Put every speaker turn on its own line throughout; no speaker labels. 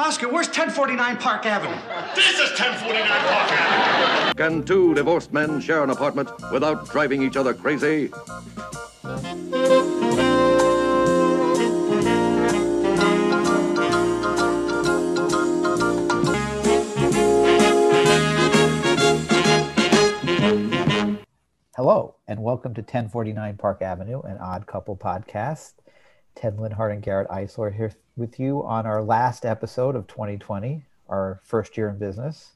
Oscar, where's 1049 Park Avenue?
This is 1049 Park Avenue.
Can two divorced men share an apartment without driving each other crazy?
Hello, and welcome to 1049 Park Avenue, an odd couple podcast. Ted Linhart and Garrett Eisler here with you on our last episode of 2020, our first year in business.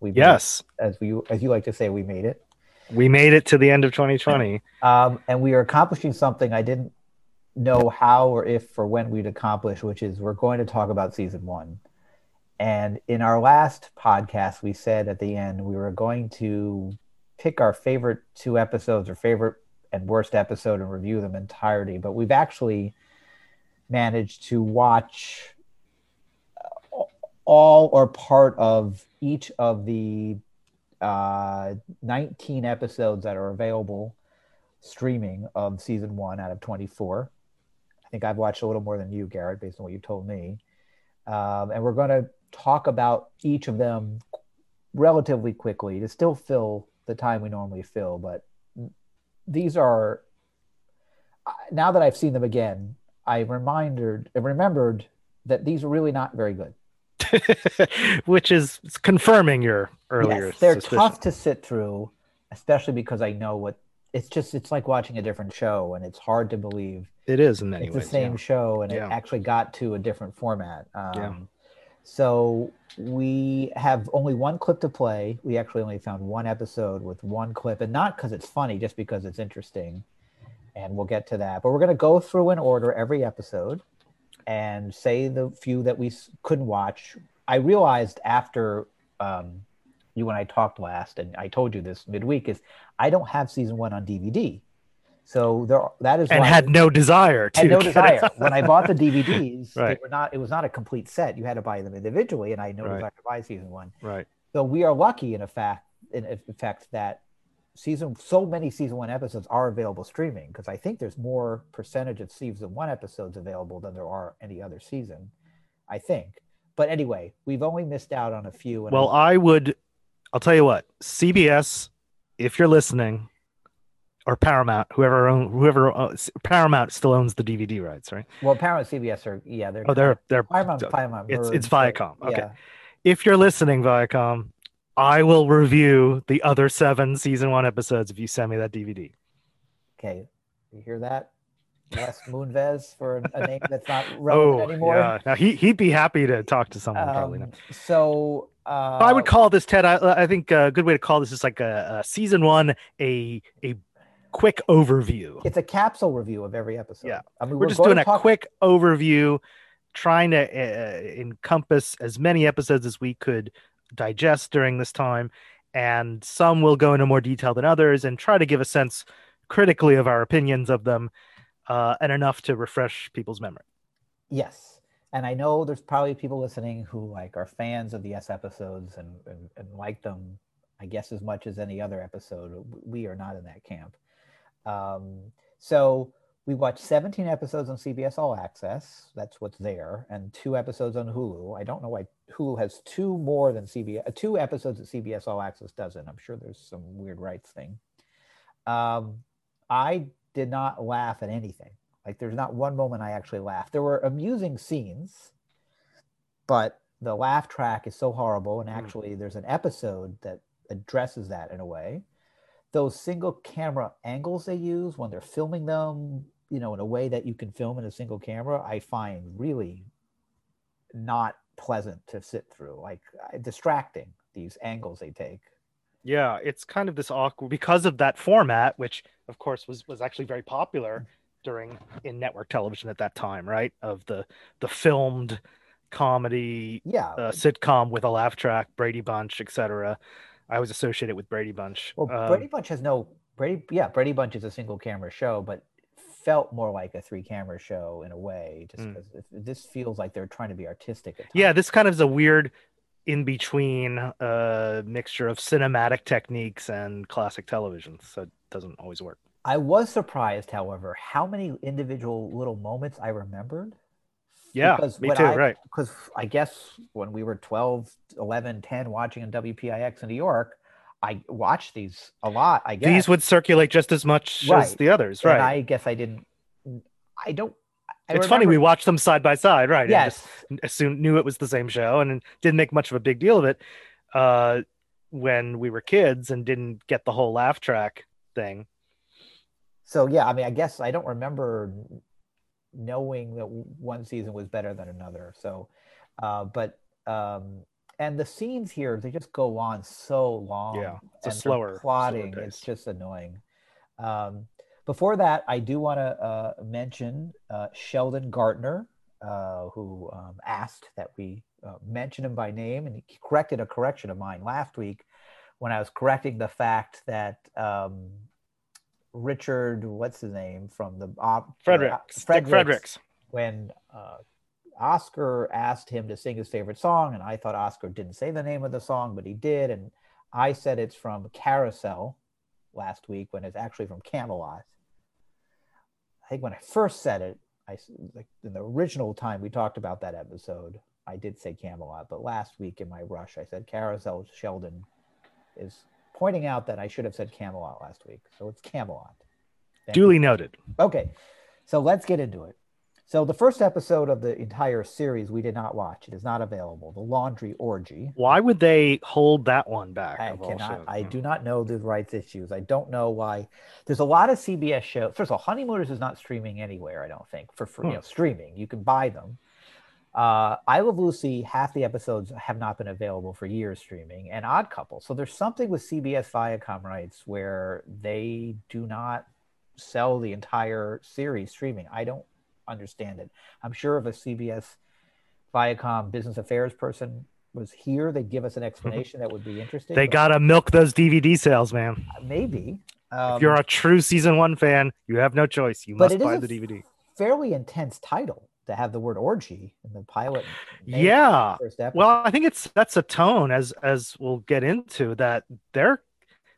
We made-
Yes,
as we as you like to say, we made it.
we made it to the end of 2020.
Um, and we are accomplishing something I didn't know how or if or when we'd accomplish, which is we're going to talk about season one. And in our last podcast, we said at the end we were going to pick our favorite two episodes or favorite and worst episode and review them entirety. But we've actually managed to watch uh, all or part of each of the uh, 19 episodes that are available streaming of season one out of 24. I think I've watched a little more than you, Garrett, based on what you told me. Um, and we're going to talk about each of them relatively quickly to still fill the time we normally fill. But these are, now that I've seen them again, I reminded, remembered that these are really not very good.
which is confirming your earlier.
Yes, they're
suspicion.
tough to sit through, especially because I know what it's just. It's like watching a different show, and it's hard to believe
It is in many
it's
ways.
the same
yeah.
show, and
Yeah.
it actually got to a different format. Um,
Yeah.
So we have only one clip to play. We actually only found one episode with one clip, and not because it's funny, just because it's interesting. And we'll get to that. But we're going to go through in order every episode and say the few that we couldn't watch. I realized after um, you and I talked last, and I told you this midweek, is I don't have season one on DVD. So there, that is
and had no desire to
had no desire. when I bought the DVDs,
Right.
they were not. It was not a complete set. You had to buy them individually, and I had no
Right.
desire to buy season one.
Right.
So we are lucky, in effect, in effect, that season so many season one episodes are available streaming because I think there's more percentage of season one episodes available than there are any other season. I think. But anyway, we've only missed out on a few. And
Well, I would. I'll tell you what. CBS, if you're listening, or Paramount, whoever own, whoever uh, owns, Paramount still owns the DVD rights, right?
well, Paramount, CBS are yeah, they're
Oh, they're they're.
Paramount, Paramount.
It's it's Viacom. Okay.
yeah.
If you're listening, Viacom, I will review the other seven season one episodes if you send me that DVD.
Okay, you hear that? Les Moonves for a, name that's not relevant
Oh,
anymore.
yeah. Now he he'd be happy to talk to someone. probably
Um,
not.
so uh,
I would call this Ted. I, I think a good way to call this is like a, a season one, a a quick overview.
it's a capsule review of every episode.
Yeah.
I mean
We're just doing a
talk-
quick overview, trying to uh, encompass as many episodes as we could digest during this time, and some will go into more detail than others, and try to give a sense critically of our opinions of them, uh, and enough to refresh people's memory.
Yes, and I know there's probably people listening who like are fans of the S episodes and, and and like them, I guess as much as any other episode. We are not in that camp. Um, so we watched 17 episodes on CBS All Access. That's what's there, and two episodes on Hulu. I don't know why Hulu has two more than CBS. uh, Two episodes that CBS All Access doesn't. I'm sure there's some weird rights thing. Um, I did not laugh at anything. Like there's not one moment I actually laughed. There were amusing scenes, but the laugh track is so horrible. And actually, there's an episode that addresses that in a way. Those single camera angles they use when they're filming them, you know, in a way that you can film in a single camera, I find really not pleasant to sit through. Like distracting these angles they take.
Yeah, it's kind of this awkward because of that format, which of course was was actually very popular during in network television at that time, right? Of the the filmed comedy
Yeah.
uh, sitcom with a laugh track, Brady Bunch, etc. I was associated with Brady Bunch.
Well,
Um,
Brady Bunch has no Brady. Yeah, Brady Bunch is a single camera show, but felt more like a three camera show in a way. Just
Mm.
because this feels like they're trying to be artistic. At
yeah, this kind of is a weird in between uh, mixture of cinematic techniques and classic television, so it doesn't always work.
I was surprised, however, how many individual little moments I remembered
Yeah,
because
me too.
I-
right.
because I guess when we were 12, 11, 10 watching on WPIX in New York, I watch these a lot. I guess
These would circulate just as much as the others,
And
right?
I guess I didn't. I don't. I
it's funny we watched them side by side, right? and
Yes,
just assumed knew it was the same show and didn't make much of a big deal of it uh, when we were kids and didn't get the whole laugh track thing.
so yeah. I mean, I guess I don't remember knowing that one season was better than another. So, uh, but um, and the scenes here they just go on so long.
Yeah, it's a
and
slower- slower
plotting.
pace.
It's just annoying. Um, before that, I do want to uh, mention uh, Sheldon Gartner, uh, who um, asked that we uh, mention him by name, and he corrected a correction of mine last week when I was correcting the fact that um, Richard, what's his name from the
Fredericks, Dick
Fredericks,
Fredericks.
when uh, Oscar asked him to sing his favorite song, and I thought Oscar didn't say the name of the song, but he did, and I said it's from Carousel last week when it's actually from Camelot. I think when I first said it, I like in the original time we talked about that episode, I did say Camelot, but last week in my rush, I said Carousel. Sheldon is pointing out that I should have said Camelot last week, so it's Camelot. Thank you.
Duly noted.
Okay, so let's get into it. So the first episode of the entire series we did not watch. It is not available. The Laundry Orgy.
Why would they hold that one back?
I cannot. I
Hmm.
do not know the rights issues. I don't know why. There's a lot of CBS shows. First of all, Honeymooners is not streaming anywhere. I don't think for free. You
Hmm.
know, streaming. You can buy them. Uh, I Love Lucy. Half the episodes have not been available for years streaming, and Odd Couple. So there's something with CBS Viacom rights where they do not sell the entire series streaming. I don't understand it. I'm sure if a CBS Viacom business affairs person was here, they'd give us an explanation that would be interesting.
They gotta milk those DVD sales, man.
maybe. Um,
if you're a true season one fan, you have no choice. You must buy the DVD.
fairly intense title to have the word orgy in the pilot.
Yeah.
first.
Well, I think it's that's a tone as as we'll get into that they're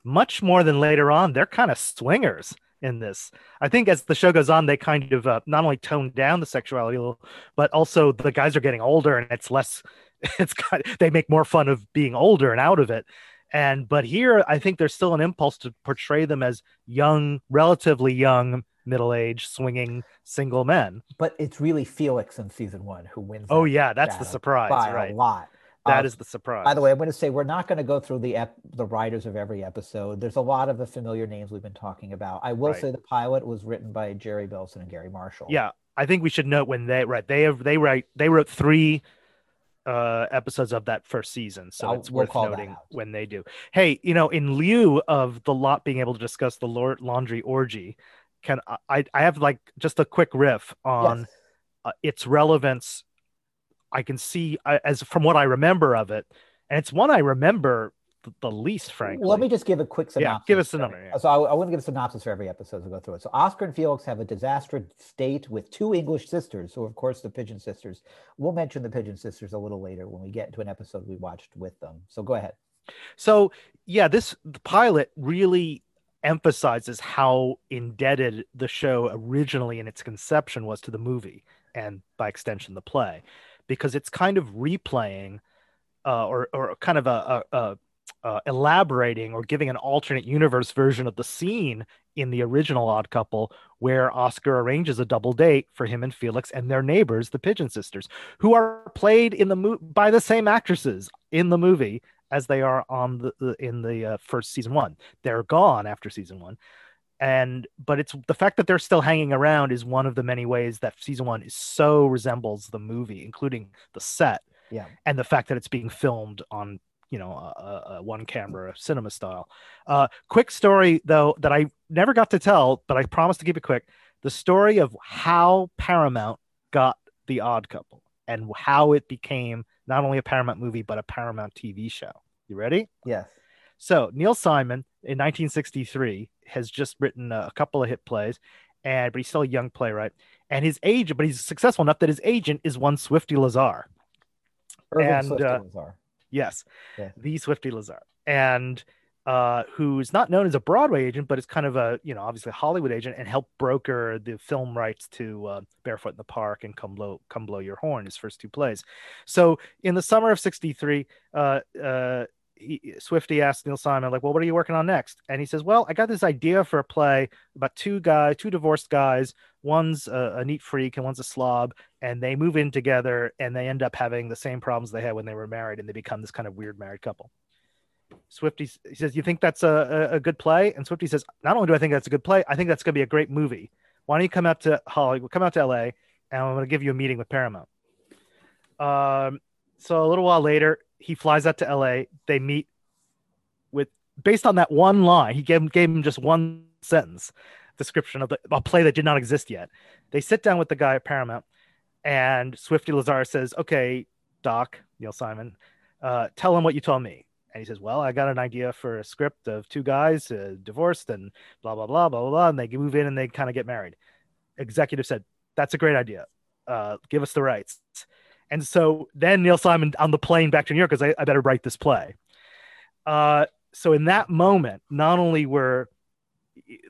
much more than later on. They're kind of swingers in this. I think as the show goes on, they kind of uh, not only tone down the sexuality a little, but also the guys are getting older and it's less. It's got they make more fun of being older and out of it. And but here, I think there's still an impulse to portray them as young, relatively young, middle-aged, swinging single men.
but it's really Felix in season one who wins.
Oh yeah, that's the surprise,
by
right?
a lot.
That
Uh,
is the surprise.
By the way, I'm going to say we're not going to go through the ep- the writers of every episode. There's a lot of the familiar names we've been talking about. I will
Right.
say the pilot was written by Jerry Belson and Garry Marshall.
Yeah, I think we should note when they right they have they write they wrote three uh episodes of that first season so
I'll-
it's
we'll
worth noting when they do hey you know in lieu of the lot being able to discuss the lord laundry orgy can i i have like just a quick riff on
Yes.
uh, its relevance i can see uh, as from what i remember of it and it's one i remember th- the least frankly
let me just give a quick synopsis.
Yeah, give us
every-
number, yeah.
So I, I want to give a synopsis for every episode to go through it. So Oscar and Felix have a disastrous date with two English sisters, who of course, the Pigeon Sisters. We'll mention the Pigeon Sisters a little later when we get into an episode we watched with them. So go ahead.
So yeah, this the pilot really emphasizes how indebted the show originally in its conception was to the movie and by extension the play, because it's kind of replaying uh, or or kind of a, a, a uh, elaborating or giving an alternate universe version of the scene in the original Odd Couple, where Oscar arranges a double date for him and Felix and their neighbors, the Pigeon Sisters, who are played in the mo- by the same actresses in the movie as they are on the, the in the uh, first season one. They're gone after season one, and but it's the fact that they're still hanging around is one of the many ways that season one is so resembles the movie, including the set
Yeah.
and the fact that it's being filmed on you know a, a, a one camera cinema style. Uh, quick story though that I never got to tell, but I promised to keep it quick. The story of how Paramount got The Odd Couple and how it became not only a Paramount movie but a Paramount TV show. You ready?
Yes.
So Neil Simon in 1963 has just written a couple of hit plays, and but he's still a young playwright. And his agent, but he's successful enough that his agent is one Swifty Lazar.
Irving
And,
Swifty
uh,
Lazar.
Yes,
Yeah.
the Swifty Lazar. And uh, who's not known as a Broadway agent, but is kind of a you know obviously a Hollywood agent, and helped broker the film rights to uh, Barefoot in the Park and Come Blow Come Blow Your Horn, his first two plays. So in the summer of '63, uh, uh, he, Swifty asked Neil Simon, like, well, what are you working on next? And he says, well, I got this idea for a play about two guys, two divorced guys. One's a, a, neat freak and one's a slob, and they move in together and they end up having the same problems they had when they were married, and they become this kind of weird married couple. Swifty he says, "You think that's a, a, good play?" And Swifty says, "Not only do I think that's a good play, I think that's going to be a great movie. Why don't you come out to Hollywood, come out to LA, and I'm going to give you a meeting with Paramount." Um, so a little while later, he flies out to LA. They meet with based on that one line. He gave him, gave him just one sentence description of the, a play that did not exist yet. They sit down with the guy at Paramount, and Swifty Lazar says, "Okay, Doc Neil Simon, uh, tell him what you told me." And he says, Well, I got an idea for a script of two guys uh, divorced and blah, blah, blah, blah, blah, blah. And they move in and they kind of get married. Executive said, That's a great idea. Uh, give us the rights. And so then Neil Simon on the plane back to New York because I, I better write this play. Uh, so in that moment, not only were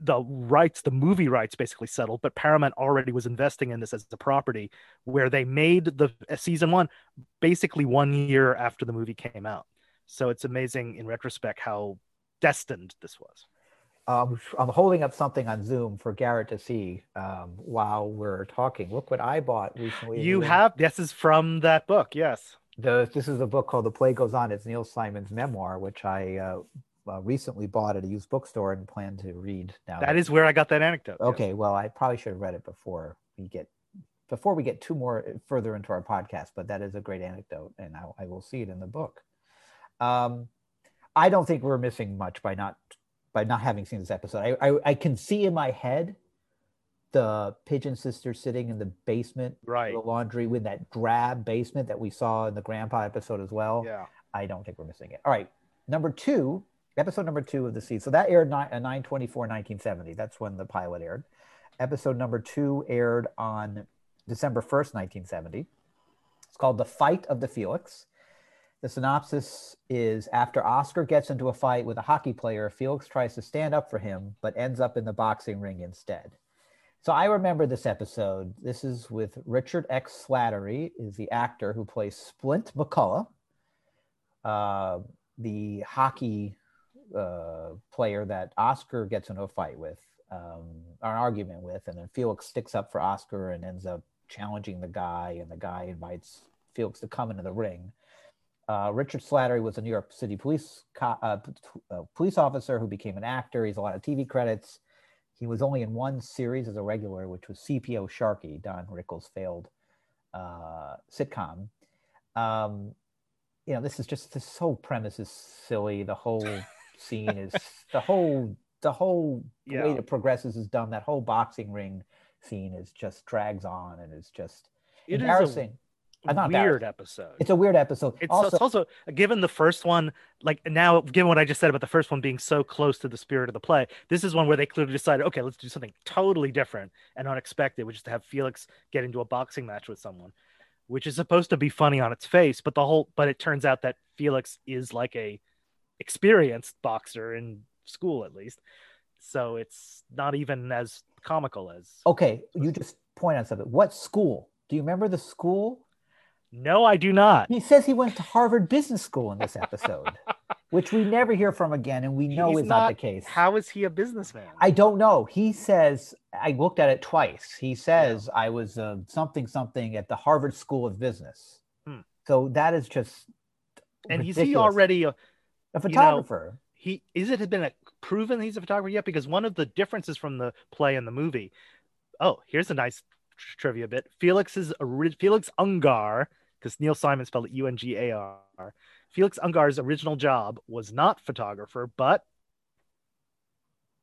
the rights, the movie rights basically settled, but Paramount already was investing in this as a property where they made the season one basically one year after the movie came out. So it's amazing in retrospect how destined this was.
Um, I'm holding up something on Zoom for Garrett to see um, while we're talking. Look what I bought recently.
You have this is from that book, yes.
The this is a book called The Play Goes On. It's Neil Simon's memoir, which I uh, uh, recently bought at a used bookstore and plan to read now.
That is where I got that anecdote.
Okay, yes. well, I probably should have read it before we get before we get two more further into our podcast. But that is a great anecdote, and I, I will see it in the book. Um, I don't think we're missing much by not by not having seen this episode. I, I, I can see in my head the pigeon sister sitting in the basement,
right?
The laundry with that drab basement that we saw in the grandpa episode as well.
Yeah,
I don't think we're missing it. All right, number two, episode number two of the season. So that aired nine, uh, 924 1970. That's when the pilot aired. Episode number two aired on December 1st, 1970. It's called The Fight of the Felix. The synopsis is after Oscar gets into a fight with a hockey player, Felix tries to stand up for him, but ends up in the boxing ring instead. So I remember this episode. This is with Richard X. Slattery, is the actor who plays Splint McCullough, uh, the hockey uh, player that Oscar gets into a fight with, um, or an argument with, and then Felix sticks up for Oscar and ends up challenging the guy, and the guy invites Felix to come into the ring. Uh, Richard Slattery was a New York City police uh, uh, police officer who became an actor. He's a lot of TV credits. He was only in one series as a regular, which was CPO Sharkey, Don Rickles' failed uh, sitcom. Um, you know, this is just this whole premise is silly. The whole scene is the whole the whole yeah. way it progresses is done. That whole boxing ring scene is just drags on and is just it embarrassing. Is
not weird episode.
It's a weird episode.
It's also, it's also, given the first one, like now, given what I just said about the first one being so close to the spirit of the play, this is one where they clearly decided, okay, let's do something totally different and unexpected, which is to have Felix get into a boxing match with someone, which is supposed to be funny on its face, but the whole, but it turns out that Felix is like a experienced boxer in school at least, so it's not even as comical as.
Okay, you just point out something. What school? Do you remember the school?
No, I do not.
He says he went to Harvard Business School in this episode, which we never hear from again, and we know He's is not, not, the case.
How is he a businessman?
I don't know. He says I looked at it twice. He says yeah. I was uh, something something at the Harvard School of Business. Hmm. So that is just.
And ridiculous. is he already a,
a photographer? You know,
he is it has been a, proven he's a photographer yet? Because one of the differences from the play and the movie. Oh, here's a nice trivia bit. Felix's Felix Ungar, because Neil Simon spelled it U N G A R. Felix Ungar's original job was not photographer, but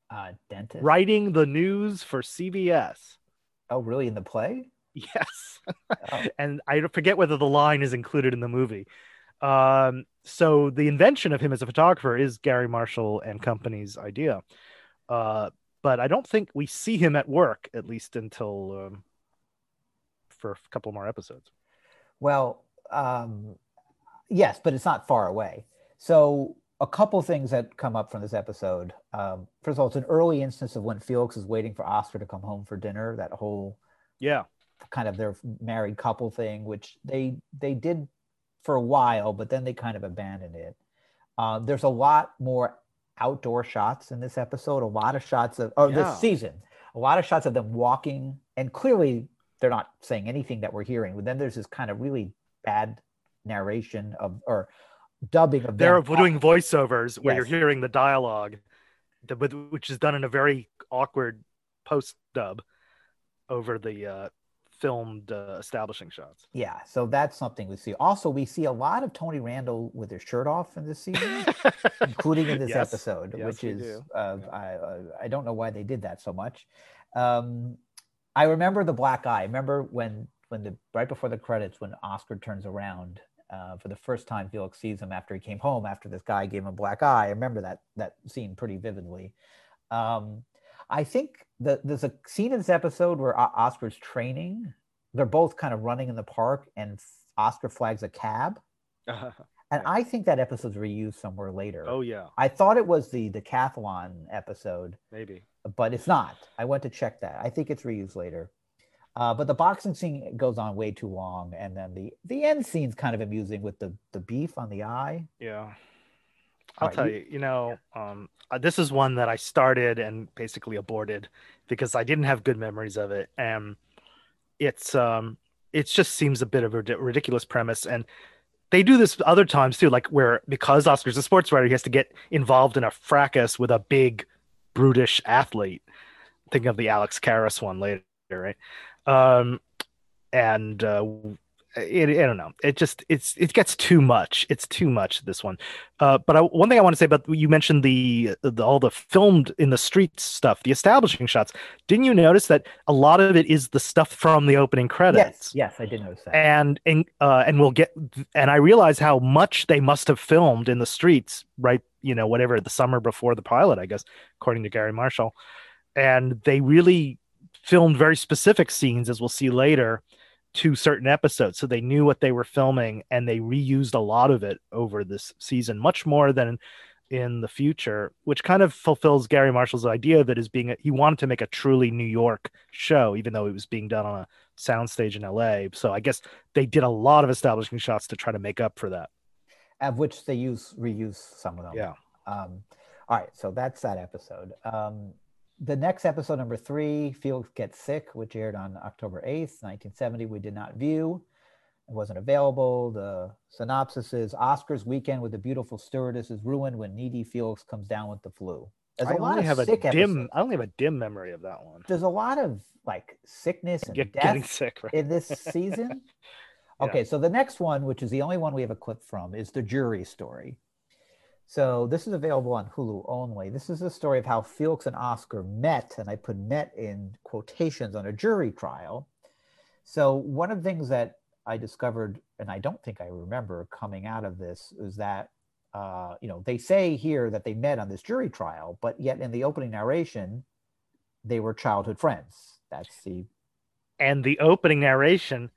uh, dentist.
Writing the news for CBS.
Oh, really? In the play?
Yes. oh. and I forget whether the line is included in the movie. Um, so the invention of him as a photographer is Garry Marshall and company's idea. Uh, but I don't think we see him at work, at least until um, for a couple more episodes.
Well, um, yes, but it's not far away. So a couple things that come up from this episode. Um, first of all, it's an early instance of when Felix is waiting for Oscar to come home for dinner. That whole
Yeah.
kind of their married couple thing, which they they did for a while, but then they kind of abandoned it. Um, there's a lot more outdoor shots in this episode. A lot of shots of or
Yeah.
this season. A lot of shots of them walking, and clearly they're not saying anything that we're hearing. But then there's this kind of really bad narration of or dubbing of
They're doing voiceovers where
Yes.
you're hearing the dialogue, which is done in a very awkward post dub over the uh, filmed uh, establishing shots.
Yeah, so that's something we see. Also, we see a lot of Tony Randall with his shirt off in this season, including in this
Yes.
episode,
Yes,
which is uh,
Yeah.
I I don't know why they did that so much. Um, I remember the black eye. I remember when when the right before the credits when Oscar turns around uh, for the first time, Felix sees him after he came home after this guy gave him a black eye. I remember that that scene pretty vividly. Um, I think that there's a scene in this episode where O- Oscar's training. They're both kind of running in the park, and Oscar flags a cab. And
Yeah.
I think that episode's reused somewhere later.
oh yeah,
I thought it was the decathlon episode,
maybe.
But it's not. I went to check that. I think it's reused later. Uh, but the boxing scene goes on way too long, and then the the end scene's kind of amusing with the the beef on the eye.
Yeah. I'll
Alright,
tell
you-
you, you know, um, uh, this is one that I started and basically aborted because I didn't have good memories of it. And it's, um, it just seems a bit of a ridiculous premise. And they do this other times too, like where because Oscar's a sports writer, he has to get involved in a fracas with a big, brutish athlete. Thinking of the Alex Karras one later, right? Um, and uh, it, I don't know. It just it's it gets too much. It's too much this one. Uh, but I, one thing I want to say about you mentioned the, the all the filmed in the streets stuff, the establishing shots. Didn't you notice that a lot of it is the stuff from the opening credits?
Yes, yes, I did notice that.
And and uh, and we'll get and I realize how much they must have filmed in the streets, right? You know, whatever the summer before the pilot, I guess, according to Garry Marshall. And they really filmed very specific scenes, as we'll see later, to certain episodes. So they knew what they were filming and they reused a lot of it over this season, much more than in the future, which kind of fulfills Garry Marshall's idea of it as being a, he wanted to make a truly New York show, even though it was being done on a soundstage in LA. So I guess they did a lot of establishing shots to try to make up for that.
of which they use reuse some of them.
Yeah.
Um, all right, so that's that episode. Um, the next episode, number three, Felix Gets Sick, which aired on October 8th, 1970, we did not view. It wasn't available. The synopsis is Oscar's weekend with the beautiful stewardess is ruined when needy Felix comes down with the flu. There's
I
a lot
only
of
have a
sick
dim.
episodes.
I only have a dim memory of that one.
There's a lot of like sickness and
Get,
death
getting sick, right?
in this season.
Yeah.
Okay, so the next one, which is the only one we have a clip from, is the jury story. So this is available on Hulu only. This is the story of how Felix and Oscar met, and I put met in quotations on a jury trial. So one of the things that I discovered, and I don't think I remember coming out of this, is that uh, you know they say here that they met on this jury trial, but yet in the opening narration, they were childhood friends. That's the
and the opening narration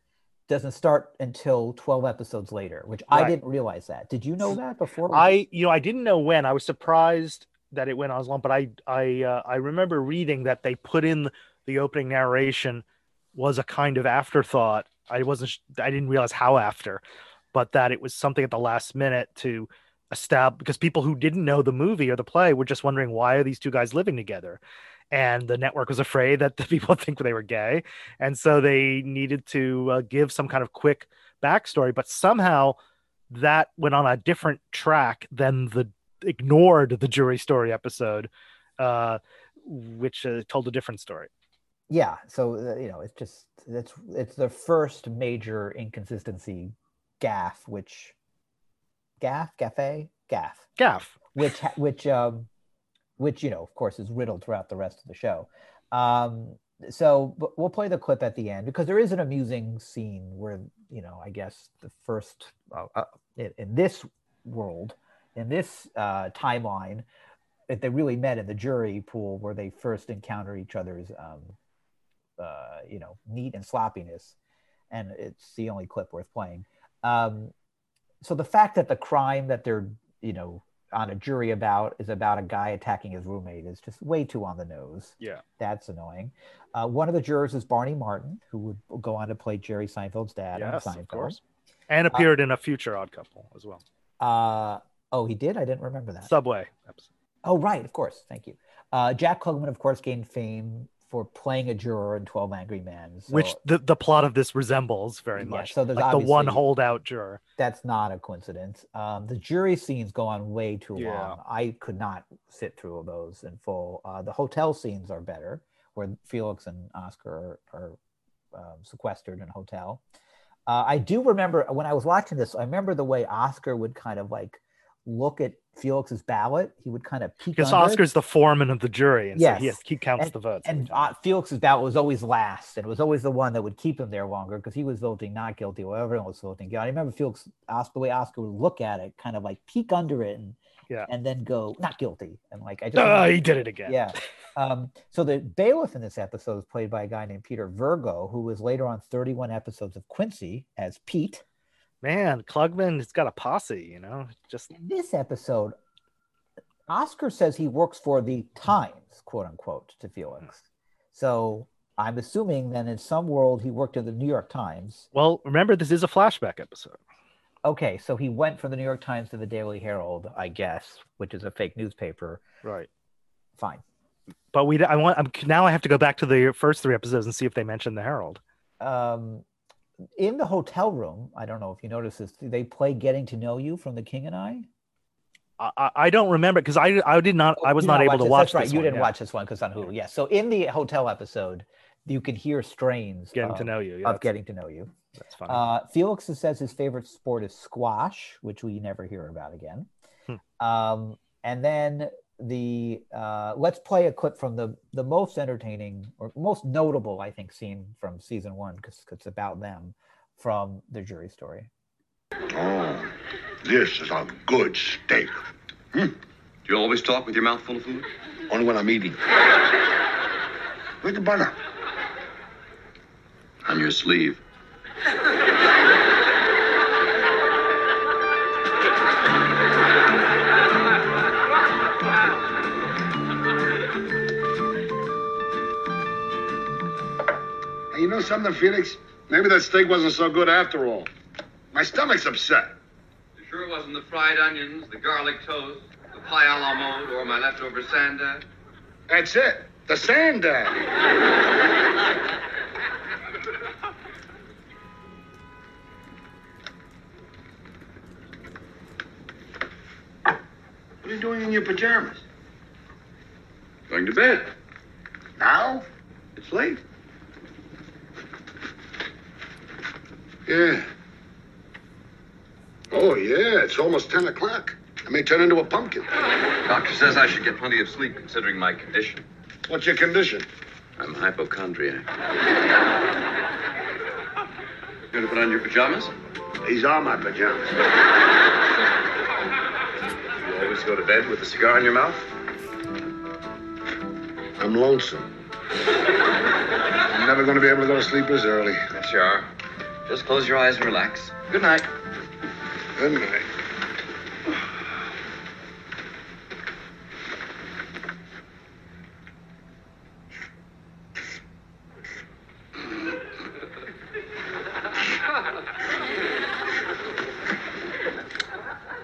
doesn't start until 12 episodes later, which I didn't realize that. Did you know that before?
I you know I didn't know when. I was surprised that it went on as long, but I I uh, I remember reading that they put in the opening narration was a kind of afterthought. I wasn't I didn't realize how after, but that it was something at the last minute to establish because people who didn't know the movie or the play were just wondering why are these two guys living together. And the network was afraid that the people think they were gay, and so they needed to uh, give some kind of quick backstory. But somehow, that went on a different track than the ignored the jury story episode uh which uh, told a different story
yeah. So uh, you know, it's just it's it's the first major inconsistency gaff, which gaff, gaffe, gaff,
gaff
which which um which you know, of course, is riddled throughout the rest of the show. Um, so but we'll play the clip at the end because there is an amusing scene where you know, I guess the first uh, uh, in, in this world, in this uh, timeline, that they really met in the jury pool where they first encounter each other's, um, uh, you know, neat and sloppiness, and it's the only clip worth playing. Um, so the fact that the crime that they're, you know, on a jury about is about a guy attacking his roommate is just way too on the nose.
Yeah.
That's annoying. Uh, one of the jurors is Barney Martin, who would go on to play Jerry Seinfeld's dad on
Yes,
Seinfeld.
of course. And appeared in a future Odd Couple as well.
Uh, oh, he did? I didn't remember that.
Subway episode.
Oh, right, of course. Thank you. Uh, Jack Klugman, of course, gained fame for playing a juror in 12 Angry Men. So
which the, the plot of this resembles very
Yeah,
much.
so there's
like the one holdout juror.
that's not a coincidence. Um, the jury scenes go on way too
Yeah.
long. I could not sit through those in full. Uh, the hotel scenes are better, where Felix and Oscar are, are um, sequestered in a hotel. Uh, I do remember when I was watching this. I remember the way Oscar would kind of like look at Felix's ballot. He would kind of peek
Because
under it.
Oscar's the foreman of the jury, and
Yes.
so he, has, he counts the votes.
and uh, Felix's ballot was always last, and it was always the one that would keep him there longer because he was voting not guilty, while everyone was voting guilty. I remember Felix, Os- the way Oscar would look at it, kind of like peek under it, and
Yeah.
and then go not guilty, and like I just
Ah, he did it again.
yeah. Um, so the bailiff in this episode is played by a guy named Peter Virgo, who was later on 31 episodes of Quincy as Pete.
Man, Klugman has got a posse, you know. Just
In this episode, Oscar says he works for the Times, quote unquote, to Felix. So I'm assuming then in some world he worked in the New York Times.
well, remember this is a flashback episode.
Okay, so he went from the New York Times to the Daily Herald, I guess, which is a fake newspaper.
Right.
Fine.
But we I want I'm now I have to go back to the first three episodes and see if they mention the Herald.
Um, in the hotel room, I don't know if you noticed this, they play Getting to Know You from The King and I.
I, I- don't remember because I I did not I was
You
not able to
this.
watch
That's right.
this
You
one,
didn't
yeah.
watch this one because on Hulu. Yeah. So in the hotel episode, you can hear strains
getting
of,
to know you. Yeah,
of Getting to Know You.
that's fun.
Uh, Felix says his favorite sport is squash, which we never hear about again.
Hmm.
Um, and then the uh, let's play a clip from the the most entertaining or most notable, I think, scene from season one because it's about them from the jury story.
Oh, this is a good steak. Hmm.
Do you always talk with your mouth full of food?
Only when I'm eating. Where's the butter?
On your sleeve.
Know something, Felix? Maybe that steak wasn't so good after all. My stomach's upset.
You sure it wasn't the fried onions, the garlic toast, the pie a la mode, or my leftover sandad?
That's it. The sand dab. What are you doing in your pajamas?
Going to bed.
Now?
It's late.
Yeah. Oh, yeah, it's almost 10 o'clock. I may turn into a pumpkin.
Doctor says I should get plenty of sleep considering my condition.
What's your condition?
I'm a hypochondriac.
Going to put on your pajamas?
These are my pajamas.
You always go to bed with a cigar in your mouth?
I'm lonesome. I'm never going to be able to go to sleep this early.
Yes, you are. Just close your eyes and relax. Good night.
Good night.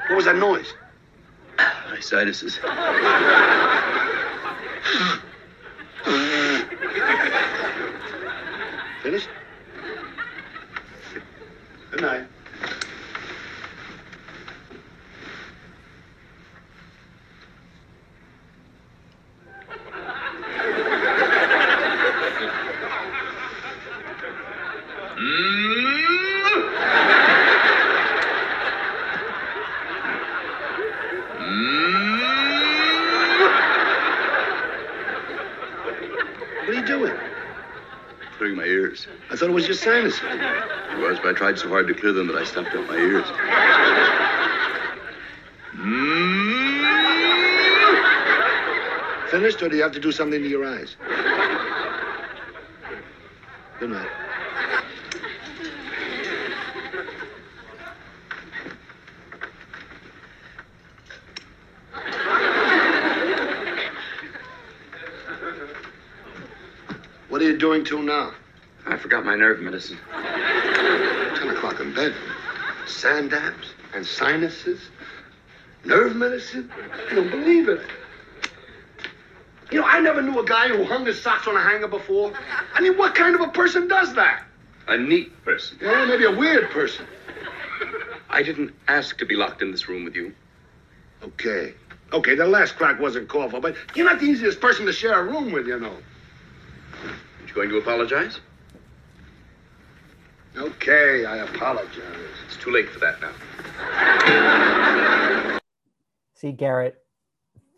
What was that noise?
My sinuses.
It was,
but I tried so hard to clear them that I stopped out my ears. Mm.
Finished, or do you have to do something to your eyes? Good night. What are you doing to now?
I forgot my nerve medicine.
10 o'clock in bed. Sand dabs and sinuses. Nerve medicine. I don't believe it. You know, I never knew a guy who hung his socks on a hanger before. I mean, what kind of a person does that?
A neat person.
Yeah, maybe a weird person.
I didn't ask to be locked in this room with you.
Okay. Okay, the last crack wasn't called for, but you're not the easiest person to share a room with, you know.
Aren't you going to apologize?
Okay, I apologize.
It's too late for that now.
See, Garrett,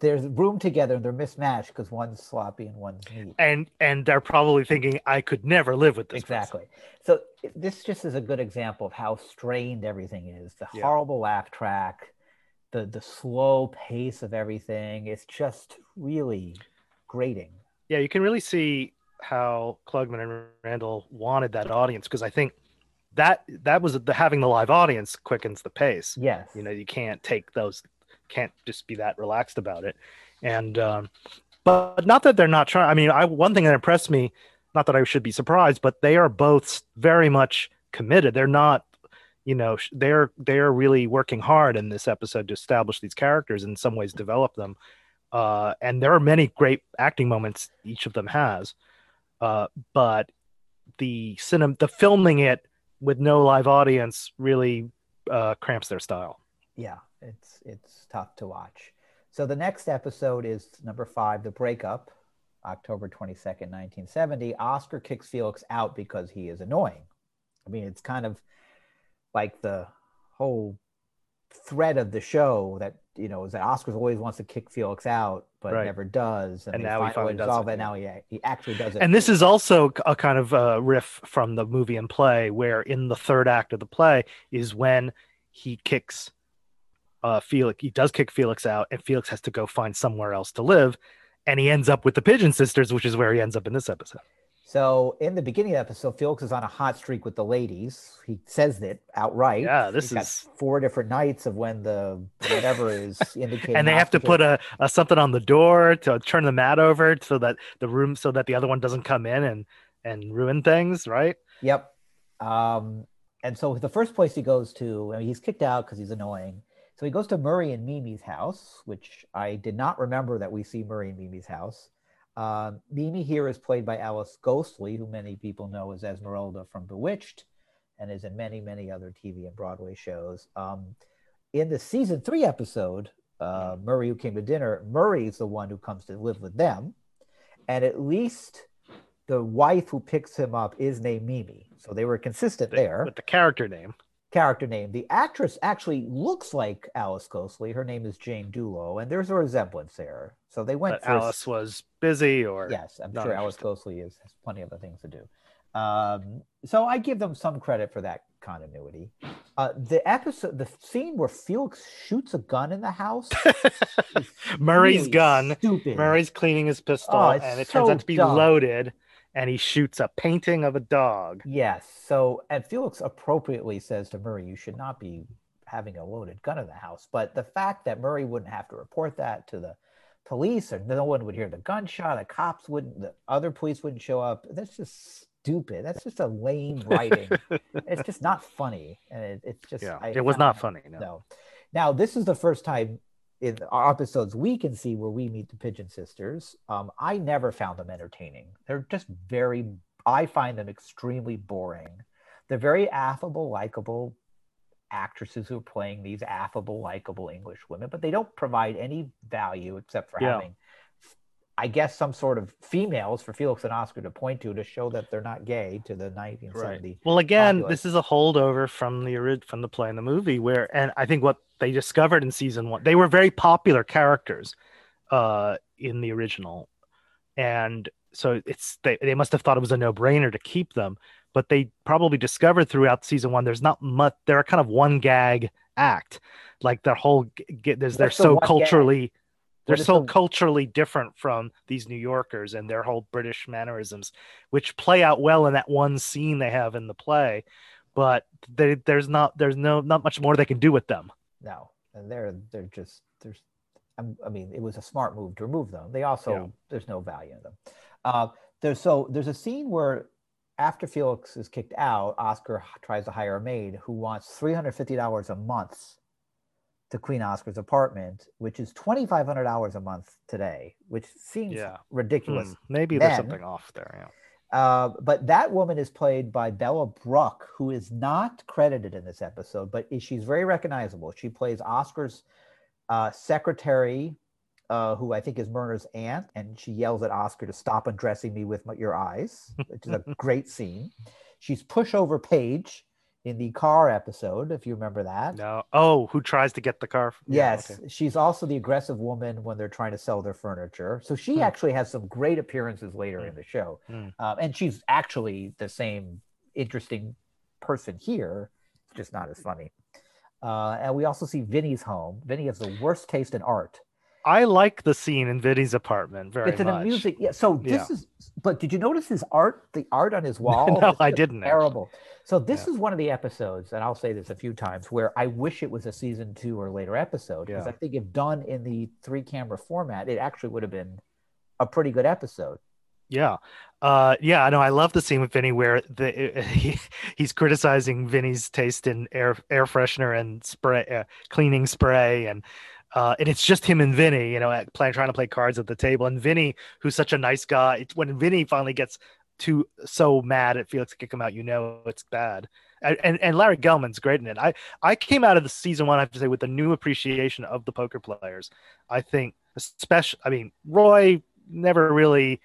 there's room together and they're mismatched because one's sloppy and one's neat.
and and they're probably thinking I could never live with this. person."
Exactly. So this just is a good example of how strained everything is. The
Yeah.
horrible laugh track, the the slow pace of everything. It's just really grating.
Yeah, you can really see how Klugman and Randall wanted that audience because I think that that was the having the live audience quickens the pace.
Yes.
You know, you can't take those, can't just be that relaxed about it. And um, but not that they're not trying. I mean, I one thing that impressed me, not that I should be surprised, but they are both very much committed. They're not, you know, they're they're really working hard in this episode to establish these characters and in some ways develop them. Uh, and there are many great acting moments each of them has, uh, but the cinema, the filming it with no live audience really uh, cramps their style.
yeah, it's it's tough to watch. So the next episode is number five, the breakup, October twenty second, nineteen seventy. Oscar kicks Felix out because he is annoying. I mean, it's kind of like the whole thread of the show that you know is that Oscar always wants to kick Felix out, but
Right.
never does,
And
they
now he
find a way
finally does it.
Now he he actually does it.
and this is also a kind of a riff from the movie and play where in the third act of the play is when he kicks uh felix he does kick felix out and felix has to go find somewhere else to live and he ends up with the pigeon sisters which is where he ends up in this episode
So in the beginning of the episode, Felix is on a hot streak with the ladies. He says it outright.
Yeah, this
He's
is-
four different nights of when the whatever is indicating.
and they have to put a, a something on the door to turn the mat over so that the room so that the other one doesn't come in and and ruin things right
Yep. Um, and so the first place he goes to, I mean, he's kicked out because he's annoying. So he goes to Murray and Mimi's house, which I did not remember that we see Murray and Mimi's house. Um, Mimi here is played by Alice Ghostley, who many people know as Esmeralda from Bewitched and is in many, many other TV and Broadway shows. Um, in the season three episode, uh, Murray Who Came to Dinner, Murray is the one who comes to live with them. And at least the wife who picks him up is named Mimi. So they were consistent there.
with the character name
Character name. The actress actually looks like Alice Ghostley. Her name is Jane Dulo, and there's a resemblance there. So they went
but
for a
alice was busy or
Yes, I'm sure Alice. Ghostley is, has plenty of other things to do. Um, so I give them some credit for that continuity. Uh, the episode, the scene where Felix shoots a gun in the house.
murray's
really
gun
Stupid.
Murray's cleaning his pistol,
Oh,
and it turns out to be
dumb.
loaded, and he shoots a painting of a dog.
Yes. So, and Felix appropriately says to Murray, you should not be having a loaded gun in the house. But the fact that Murray wouldn't have to report that to the police or no one would hear the gunshot, the cops wouldn't, the other police wouldn't show up. That's just stupid. That's just a lame writing. it's just not funny. And it, it's just,
Yeah,
I
it was
found
not funny. No.
no. Now, this is the first time in our episodes we can see where we meet the Pigeon Sisters. Um, I never found them entertaining. They're just very, I find them extremely boring. They're very affable, likable actresses who are playing these affable, likable English women, but they don't provide any value except for
Yeah.
having, I guess, some sort of females for Felix and Oscar to point to to show that they're not gay to the 1970.
Well, again,
populace.
this is a holdover from the ori- from the play and the movie, where and I think what they discovered in season one, they were very popular characters uh, in the original, and so it's they, they must have thought it was a no brainer to keep them, but they probably discovered throughout season one there's not much. They're a kind of one gag act, like their whole g- g- there's they're
What's the
so
one gag?
They're so
the-
culturally different from these New Yorkers and their whole British mannerisms which play out well in that one scene they have in the play but they, there's not there's no not much more they can do with them
No, and they're they're just there's. I'm- mean, it was a smart move to remove them. They also
Yeah.
there's no value in them. Uh, there's so there's a scene where after Felix is kicked out, Oscar tries to hire a maid who wants three hundred fifty dollars a month to clean Oscar's apartment, which is twenty five hundred hours a month today, which seems
Yeah.
ridiculous.
Hmm, maybe there's something off there. Yeah.
Uh, but that woman is played by Bella Bruck, who is not credited in this episode, but she's very recognizable. She plays Oscar's uh, secretary, uh, who I think is Myrna's aunt, and she yells at Oscar to stop undressing me with my, your eyes, which is a great scene. She's pushover Paige in the car episode, if you remember that.
No. Oh, who tries to get the car? f- yeah,
Yes,
okay.
she's also the aggressive woman when they're trying to sell their furniture. So she
Hmm.
actually has some great appearances later
Hmm.
in the show,
Hmm.
um, and she's actually the same interesting person here, just not as funny. Uh, and we also see Vinny's home. Vinny has the worst taste in art.
I like the scene in Vinny's apartment very much.
it's an amusing, yeah. So this is, but did you notice his art? The art on his wall?
No, I didn't, actually.
Terrible. So this
Yeah.
is one of the episodes, and I'll say this a few times, where I wish it was a season two or later episode because
Yeah.
I think if done in the three camera format, it actually would have been a pretty good episode.
Yeah. Uh, yeah, I know. I love the scene with Vinny where the he, he's criticizing Vinny's taste in air air freshener and spray uh, cleaning spray and uh, and it's just him and Vinny, you know, at play, trying to play cards at the table. And Vinny, who's such a nice guy, it's when Vinny finally gets too so mad at Felix to kick him out, you know it's bad. And, and and Larry Gelman's great in it. I I came out of the season one, I have to say, with a new appreciation of the poker players. I think, especially, I mean, Roy never really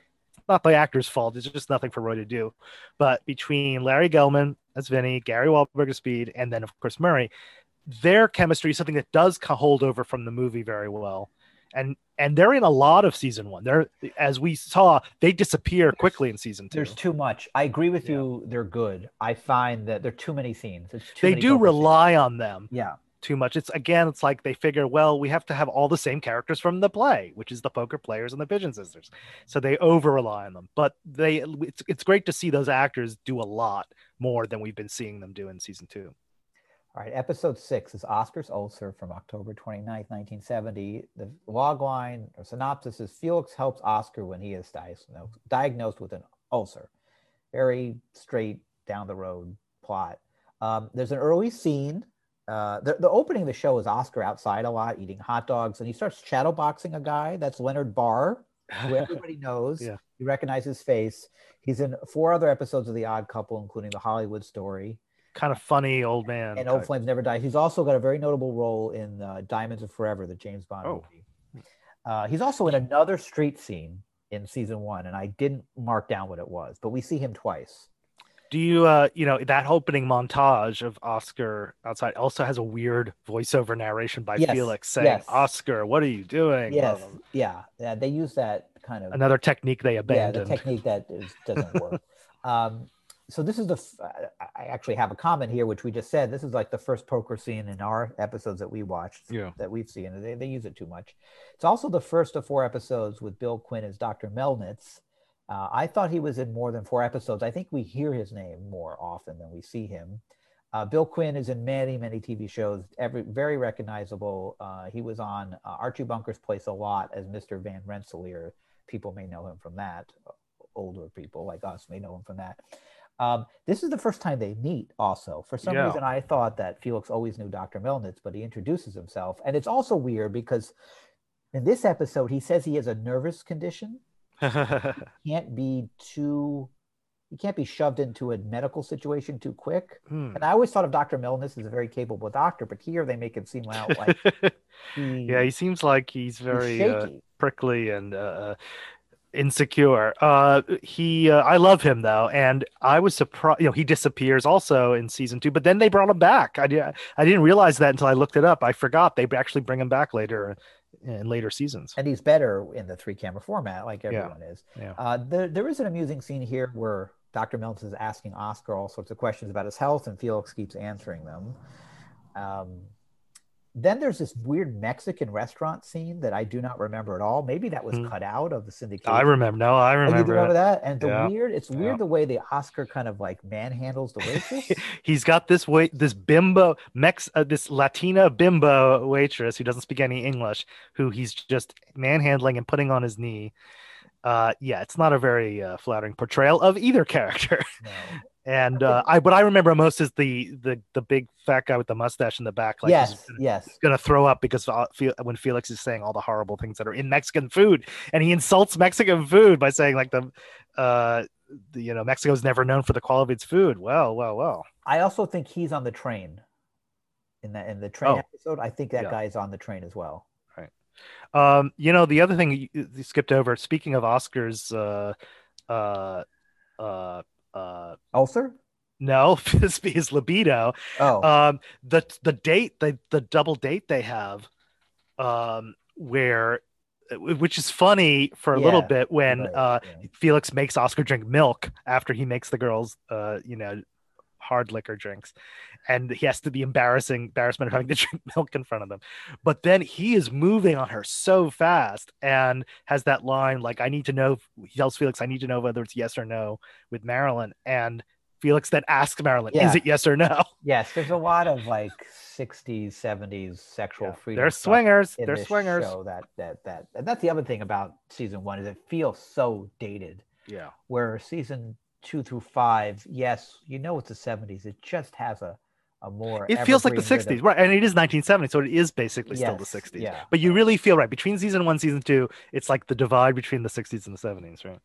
not the actor's fault. It's just nothing for Roy to do. But between Larry Gelman as Vinny, Garry Walberg as Speed, and then of course Murray, their chemistry is something that does hold over from the movie very well. And and they're in a lot of season one. They're as we saw, they disappear quickly in season two.
There's too much. I agree with
Yeah.
you. They're good. I find that there are too many scenes. It's too
They
many
do
poker scenes.
rely on them
Yeah.
too much. It's again, it's like they figure, well, we have to have all the same characters from the play, which is the poker players and the pigeon sisters. So they over rely on them. But they it's it's great to see those actors do a lot more than we've been seeing them do in season two.
All right, episode six is Oscar's ulcer from October 29th, 1970. The log line or synopsis is Felix helps Oscar when he is diagnosed, diagnosed with an ulcer. Very straight down the road plot. Um, there's an early scene. Uh, the, the opening of the show is Oscar outside a lot eating hot dogs, and he starts shadowboxing a guy. That's Leonard Barr, who everybody knows.
Yeah.
You recognize his face. He's in four other episodes of The Odd Couple, including The Hollywood Story
kind of funny old man.
and Old
type.
Flames Never Die. He's also got a very notable role in uh, Diamonds of Forever, the James Bond
Oh.
movie. Uh, he's also in another street scene in season one, and I didn't mark down what it was, but we see him twice.
Do you uh you know that opening montage of Oscar outside also has a weird voiceover narration by
Yes,
Felix saying,
yes.
Oscar, what are you doing?
Yes,
blah, blah.
yeah, yeah, they use that kind of
Another technique they abandoned.
yeah, the technique that is, doesn't work. um, so this is the I actually have a comment here, which we just said. This is like the first poker scene in our episodes that we watched.
Yeah.
that we've seen. They, they use it too much. It's also the first of four episodes with Bill Quinn as Dr. Melnitz. Uh, I thought he was in more than four episodes. I think we hear his name more often than we see him. Uh, Bill Quinn is in many, many TV shows, every very recognizable. Uh, he was on uh, Archie Bunker's Place a lot as Mr. Van Rensselaer. People may know him from that. Older people like us may know him from that. Um, this is the first time they meet, also. For some
Yeah.
reason, I thought that Felix always knew Dr. Melnitz, but he introduces himself. And it's also weird because in this episode, he says he has a nervous condition. Can't be too, he can't be shoved into a medical situation too quick.
Hmm.
And I always thought of Dr. Melnitz as a very capable doctor, but here they make him seem out like he,
yeah, he seems like he's
he's
very uh, prickly and uh, insecure. Uh, he, uh, I love him though, and I was surprised. You know, he disappears also in season two, but then they brought him back. I did, I didn't realize that until I looked it up. I forgot they actually bring him back later in later seasons.
and he's better in the three camera format, like
Yeah.
everyone is.
Yeah.
Uh, there, there is an amusing scene here where Dr. Melnitz is asking Oscar all sorts of questions about his health, and Felix keeps answering them. Um, then there's this weird Mexican restaurant scene that I do not remember at all. Maybe that was
Hmm.
cut out of the syndication.
I remember. No, I
Oh, you
remember.
remember that? And the
Yeah.
weird, it's weird
Yeah.
the way the Oscar kind of like manhandles the waitress.
He's got this wait, this bimbo Mex, uh, this Latina bimbo waitress who doesn't speak any English, who he's just manhandling and putting on his knee. uh, yeah, it's not a very uh, flattering portrayal of either character.
No.
And uh, I, what I remember most is the the the big fat guy with the mustache in the back, like
yes,
gonna-
yes.
gonna throw up because uh, when Felix is saying all the horrible things that are in Mexican food, and he insults Mexican food by saying like the, uh, the you know Mexico's never known for the quality of its food. Well, well, well.
I also think he's on the train. In that in the train
Oh.
episode, I think that
Yeah.
guy is on the train as well. Right.
Um, you know, the other thing you, you skipped over. Speaking of Oscars, uh, uh, uh, uh,
Ulcer?
no, his, his libido.
Oh,
Um, the the date, the the double date they have, um, where, which is funny for a little bit when
right,
uh
yeah.
Felix makes Oscar drink milk after he makes the girls, uh, you know, hard liquor drinks, and he has to be embarrassing embarrassment of having to drink milk in front of them. But then he is moving on her so fast and has that line like, "I need to know." He tells Felix, "I need to know whether it's yes or no" with Marilyn, and Felix then asks Marilyn,
Yeah.
"Is it yes or no?"
yes. There's a lot of like 60s, 70s sexual
Yeah,
freedom.
They're swingers.
in
They're swingers.
Show that that that and that's the other thing about season one is it feels so dated.
Yeah.
Where season two through five, yes, you know it's the 70s. It just has a a more.
It feels like the 60s,
rhythm.
right? And it is 1970, so it is basically still the 60s.
yeah.
But you really feel right between season one, season two. It's like the divide between the 60s and the 70s, right?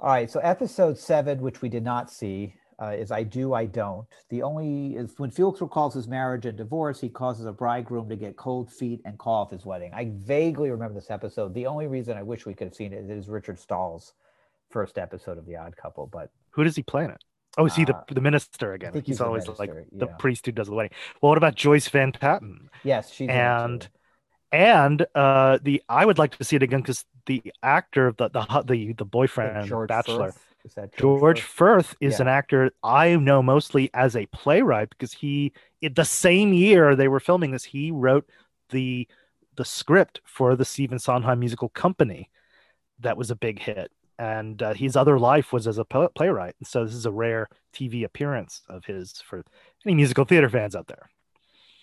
All right, so episode seven, which we did not see, uh, is I Do, I Don't. The only is when Felix recalls his marriage and divorce, he causes a bridegroom to get cold feet and call off his wedding. I vaguely remember this episode. The only reason I wish we could have seen it is Richard Stahl's first episode of The Odd Couple, but
Who does he play in it? Oh, is he the,
Uh,
the minister again?
think
He's,
he's the
always like
minister,
the
yeah.
priest who does the wedding. Well, what about Joyce Van Patten?
yes, she's
And. And uh, the I would like to see it again because the actor, the the the, the boyfriend,
George
bachelor,
Furth? Is that
George
Furth?
Furth is
Yeah.
an actor I know mostly as a playwright because he, in the same year they were filming this, he wrote the the script for the Stephen Sondheim musical Company, that was a big hit, and uh, his other life was as a playwright. And so this is a rare TV appearance of his for any musical theater fans out there.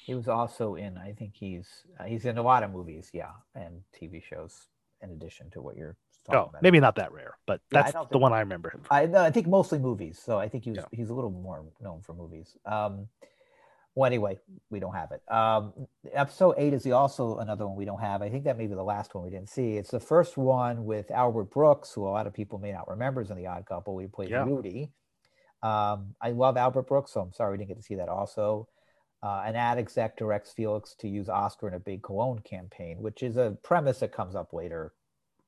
He was also in. I think he's uh, he's in a lot of movies, yeah, and TV shows. In addition to what you're talking
Oh,
about.
maybe not that rare, but
Yeah,
that's the one I remember him. From.
I no, I think mostly movies. So I think he's
Yeah.
he's a little more known for movies. Um, well, anyway, we don't have it. Um, episode eight is the also another one we don't have. I think that may be the last one we didn't see. It's the first one with Albert Brooks, who a lot of people may not remember is in The Odd Couple. We played
Yeah.
Rudy. Um, I love Albert Brooks, so I'm sorry we didn't get to see that. Also, uh, an ad exec directs Felix to use Oscar in a big cologne campaign, which is a premise that comes up later.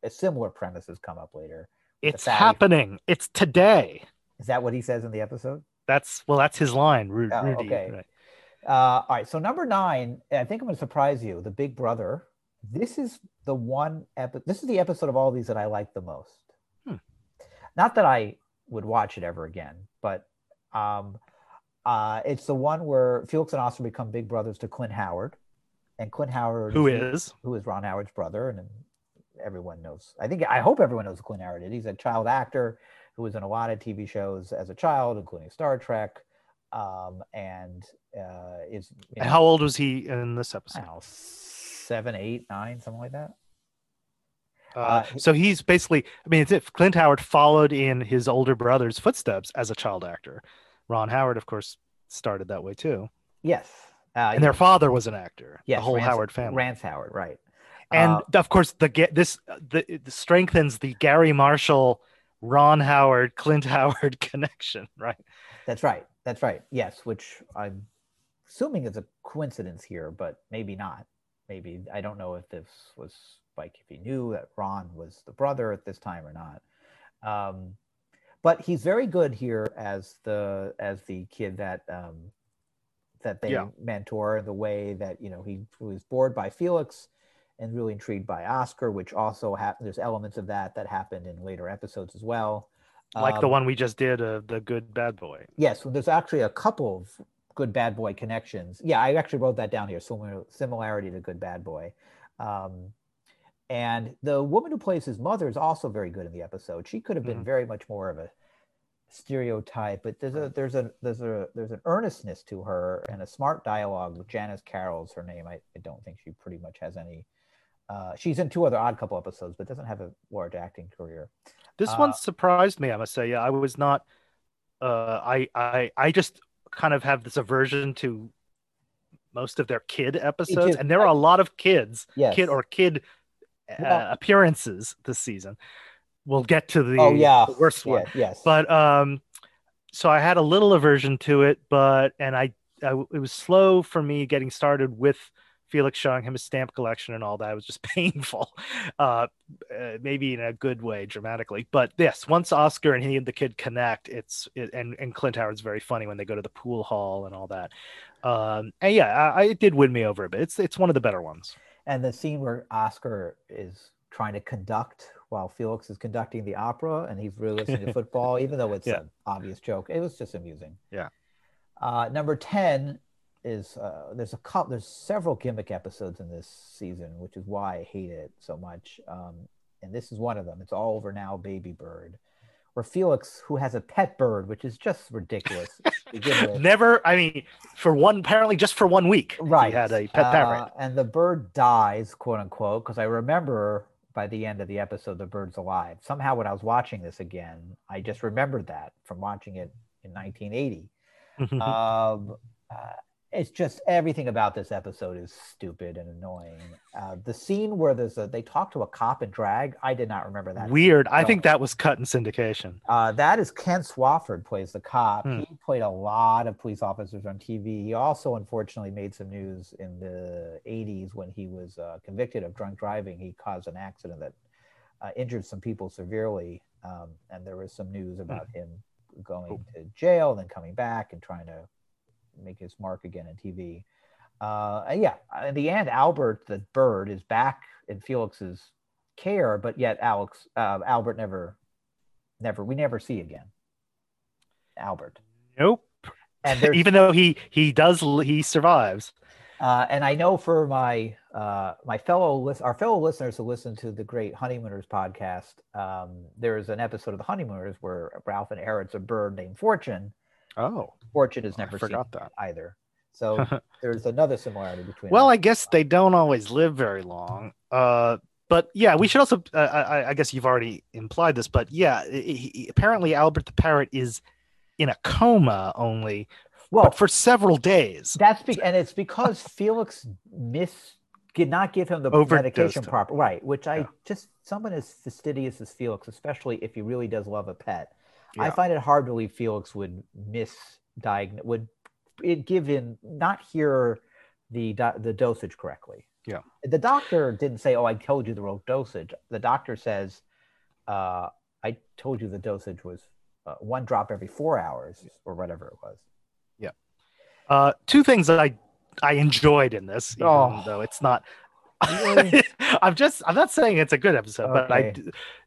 A similar premise has come up later.
It's happening. It's today.
Is that what he says in the episode?
That's well, that's his line. Ru-
Oh,
Rudy.
okay.
right.
Uh, all right, so number nine, I think I'm going to surprise you. The Big Brother. This is the one epi- This is the episode of all these that I like the most.
Hmm.
Not that I would watch it ever again, but um, uh, it's the one where Felix and Oscar become big brothers to Clint Howard, and Clint Howard,
who
is,
is
who is Ron Howard's brother, and, and everyone knows. I think I hope everyone knows who Clint Howard is. He's a child actor who was in a lot of TV shows as a child, including Star Trek, um, and uh, is you
And
know,
how old was he in this episode?
know, seven, eight, nine, something like that.
Uh,
Uh,
so he's basically, I mean, it's if Clint Howard followed in his older brother's footsteps as a child actor. Ron Howard, of course, started that way too.
Yes, uh,
And their father was an actor.
yes,
the whole
Rance-
Howard family.
Rance Howard, right?
and
Uh,
of course, the get this the, it strengthens the Garry Marshall, Ron Howard, Clint Howard connection, right?
That's right. That's right. Yes, which I'm assuming is a coincidence here, but maybe not. Maybe I don't know if this was like if he knew that Ron was the brother at this time or not. Um, but he's very good here as the as the kid that um, that they
Yeah.
mentor. The way that you know he was bored by Felix and really intrigued by Oscar, which also happened. There's elements of that that happened in later episodes as well.
Like the
Um,
one we just did of the good bad boy.
Yes, well, there's actually a couple of good bad boy connections. Yeah, I actually wrote that down here. Similar similarity to good bad boy. Um, and the woman who plays his mother is also very good in the episode. She could have been
Mhm.
very much more of a stereotype, but there's a there's a there's a there's an earnestness to her and a smart dialogue with Janice Carroll's her name. I, I don't think she pretty much has any Uh, she's in two other Odd Couple episodes, but doesn't have a large acting career.
This
Uh,
one surprised me. I must say, yeah, I was not. Uh, I I I just kind of have this aversion to most of their kid episodes, and there are a lot of kids,
Yes.
kid or kid uh,
Well-
appearances this season. We'll get to the,
oh yeah,
the worst one,
Yeah, yes,
but um, so I had a little aversion to it, but and I, I it was slow for me getting started with Felix showing him his stamp collection and all that. Was just painful, uh, uh, maybe in a good way, dramatically. But yes, once Oscar and he and the kid connect, it's it, and and Clint Howard's very funny when they go to the pool hall and all that. Um, and yeah, I, I, it did win me over a bit. It's it's one of the better ones.
and the scene where Oscar is trying to conduct while Felix is conducting the opera, and he's really listening to football, even though it's
Yeah.
an obvious joke. It was just amusing.
Yeah.
Uh, number ten is uh, there's a couple there's several gimmick episodes in this season, which is why I hate it so much. Um, and this is one of them. It's all over now, baby bird, where Felix, who has a pet bird, which is just ridiculous. to begin with.
Never, I mean, for one apparently just for one week,
right
He had a pet parrot.
Uh, and the bird dies quote unquote because i remember by the end of the episode the bird's alive somehow when i was watching this again i just remembered that from watching it in 1980 um, uh, it's just everything about this episode is stupid and annoying uh, the scene where there's a they talk to a cop and drag i did not remember that
Weird. I think that was cut in syndication.
uh, that is Ken Swofford plays the cop.
Hmm.
He played a lot of police officers on TV. He also, unfortunately, made some news in the 80s when he was uh, convicted of drunk driving. He caused an accident that uh, injured some people severely. Um, and there was some news about him going to jail and then coming back and trying to make his mark again in TV. Uh, yeah, in the end, Albert the bird is back in Felix's care, but yet Alex uh, Albert never, never we never see again. Albert,
Nope.
and
Even though he he does he survives.
uh, and I know for my uh, my fellow list, our fellow listeners who listen to the Great Honeymooners podcast, um, there's an episode of the Honeymooners where Ralph inherits a bird named Fortune.
Oh,
Fortune is
I
never seen
forgot that.
either. So there's another similarity between.
Well. I guess they don't always live very long. Uh, but yeah, we should also. Uh, I, I guess you've already implied this, but yeah, he, he- apparently Albert the parrot is in a coma only,
well,
for several days.
That's be- and it's because Felix miss did not give him the
Overdosed
medication proper right, which I
Yeah.
just someone as fastidious as Felix, especially if he really does love a pet, I find it hard to believe Felix would misdiagnose would it give in not hear the the dosage correctly.
Yeah.
the doctor didn't say, "Oh, I told you the wrong dosage." The doctor says, uh, "I told you the dosage was uh, one drop every four hours or whatever it was." Yeah.
Uh, two things that I I enjoyed in this, even
Oh.
though it's not. I'm just I'm not saying it's a good episode, but I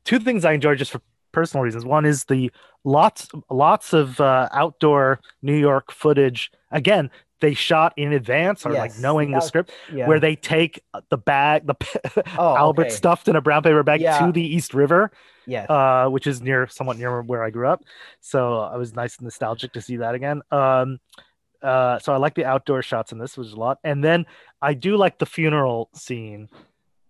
two things I enjoyed just for personal reasons. One is the lots lots of uh, outdoor New York footage. Again, they shot in advance or like
Yes.
knowing the script,
Yeah.
where they take the bag, the
Oh,
Albert
okay.
stuffed in a brown paper bag
Yeah.
to the East River,
yes.
uh, which is near somewhat near where I grew up. So I was nice and nostalgic to see that again. Um, uh, so I like the outdoor shots in this, which is a lot. And then I do like the funeral scene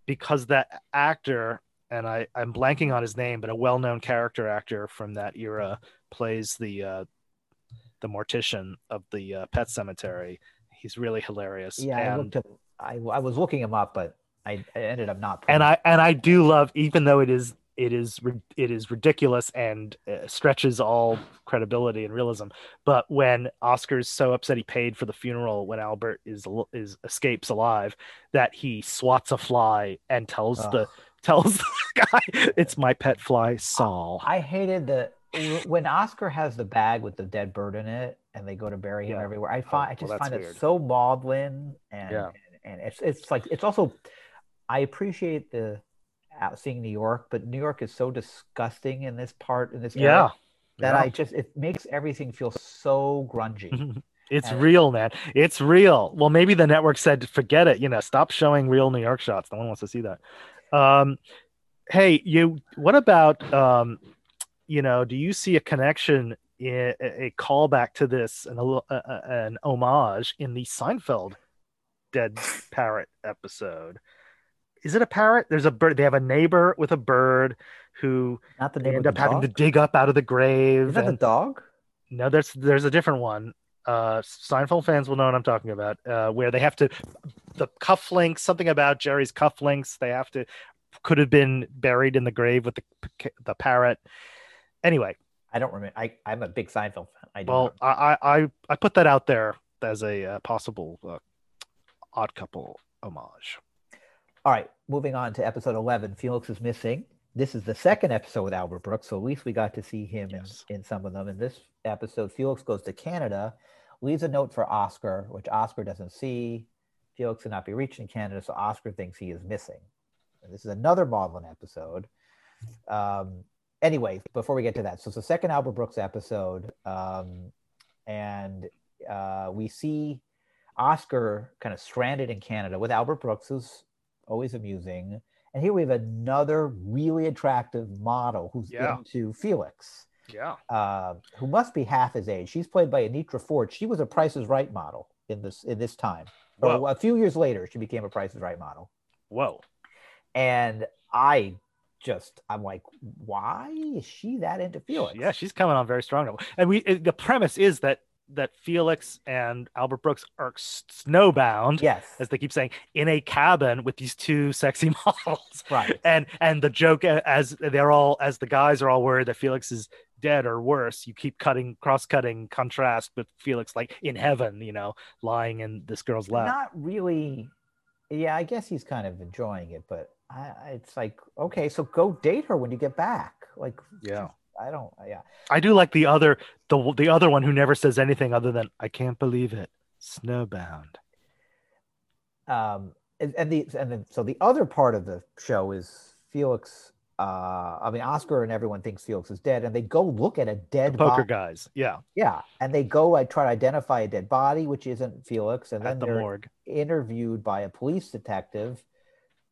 because that actor, and I, I'm blanking on his name, but a well-known character actor from that era plays the uh, the mortician of the uh, pet cemetery. He's really hilarious.
Yeah, I looked up. I, I was looking him up, but I, I ended up not.
and I and I do love, even though it is it is it is ridiculous and uh, stretches all credibility and realism. But when Oscar's so upset he paid for the funeral when Albert is is escapes alive, that he swats a fly and tells the. Tells the guy it's my pet fly Saul.
I hated the when Oscar has the bag with the dead bird in it, and they go to bury him
Yeah.
everywhere. I oh, find I just
that's
find it so maudlin, and
Yeah.
and, and it's it's like it's also. I appreciate the out seeing New York, but New York is so disgusting in this part in this
Yeah.
that
Yeah.
I just it makes everything feel so grungy.
It's
And-
real, man. It's real. Well, maybe the network said, forget it. You know, stop showing real New York shots. No one wants to see that. Um, hey, you. What about, um, you know, do you see a connection, in, a a callback to this, and a, little- uh, an homage in the Seinfeld dead parrot episode? is it a parrot? There's a bird. They have a neighbor with a bird who
Not the
they end up having to dig up out of the grave.
Is that the dog?
No, there's there's a different one. Uh, Seinfeld fans will know what I'm talking about. Uh, where they have to the cufflinks, something about Jerry's cufflinks. They have to could have been buried in the grave with the the parrot. Anyway,
I don't remember. I, I'm a big Seinfeld fan. I
well, I I I- put that out there as a uh, possible uh, odd couple homage.
All right, moving on to episode 11. Felix is missing. This is the second episode with Albert Brooks, so at least we got to see him
Yes.
in, in some of them. In this episode, Felix goes to Canada, leaves a note for Oscar, which Oscar doesn't see. Felix cannot be reached in Canada, so Oscar thinks he is missing. And this is another Maudlin episode. Um, anyway, before we get to that, so it's the second Albert Brooks episode, um, and uh, we see Oscar kind of stranded in Canada with Albert Brooks, who's always amusing. And here we have another really attractive model who's
Yeah.
into Felix,
Yeah.
uh, who must be half his age. She's played by Anitra Ford. She was a Price is Right model in this in this time. Or a few years later, she became a Price is Right model.
Whoa.
And I just I'm like, why is she that into Felix?
Yeah, she's coming on very strong. now. And we the premise is that that Felix and Albert Brooks are snowbound,
Yes.
as they keep saying, in a cabin with these two sexy models.
Right.
And and the joke as they're all as the guys are all worried that Felix is dead or worse, you keep cutting cross cutting contrast with Felix like in heaven, you know, lying in this girl's lap.
Not really. Yeah, I guess he's kind of enjoying it, but I, I- it's like, okay, so go date her when you get back. Like,
Yeah.
I don't. Yeah,
I do like the other the the other one who never says anything other than I can't believe it. Snowbound.
um, and, and the and then so the other part of the show is Felix. Uh, I mean, Oscar and everyone thinks Felix is dead, and they go look at a dead body.
Poker
body.
guys. Yeah.
Yeah, and they go. I try to identify a dead body, which isn't Felix, and then
the
they're
morgue.
interviewed by a police detective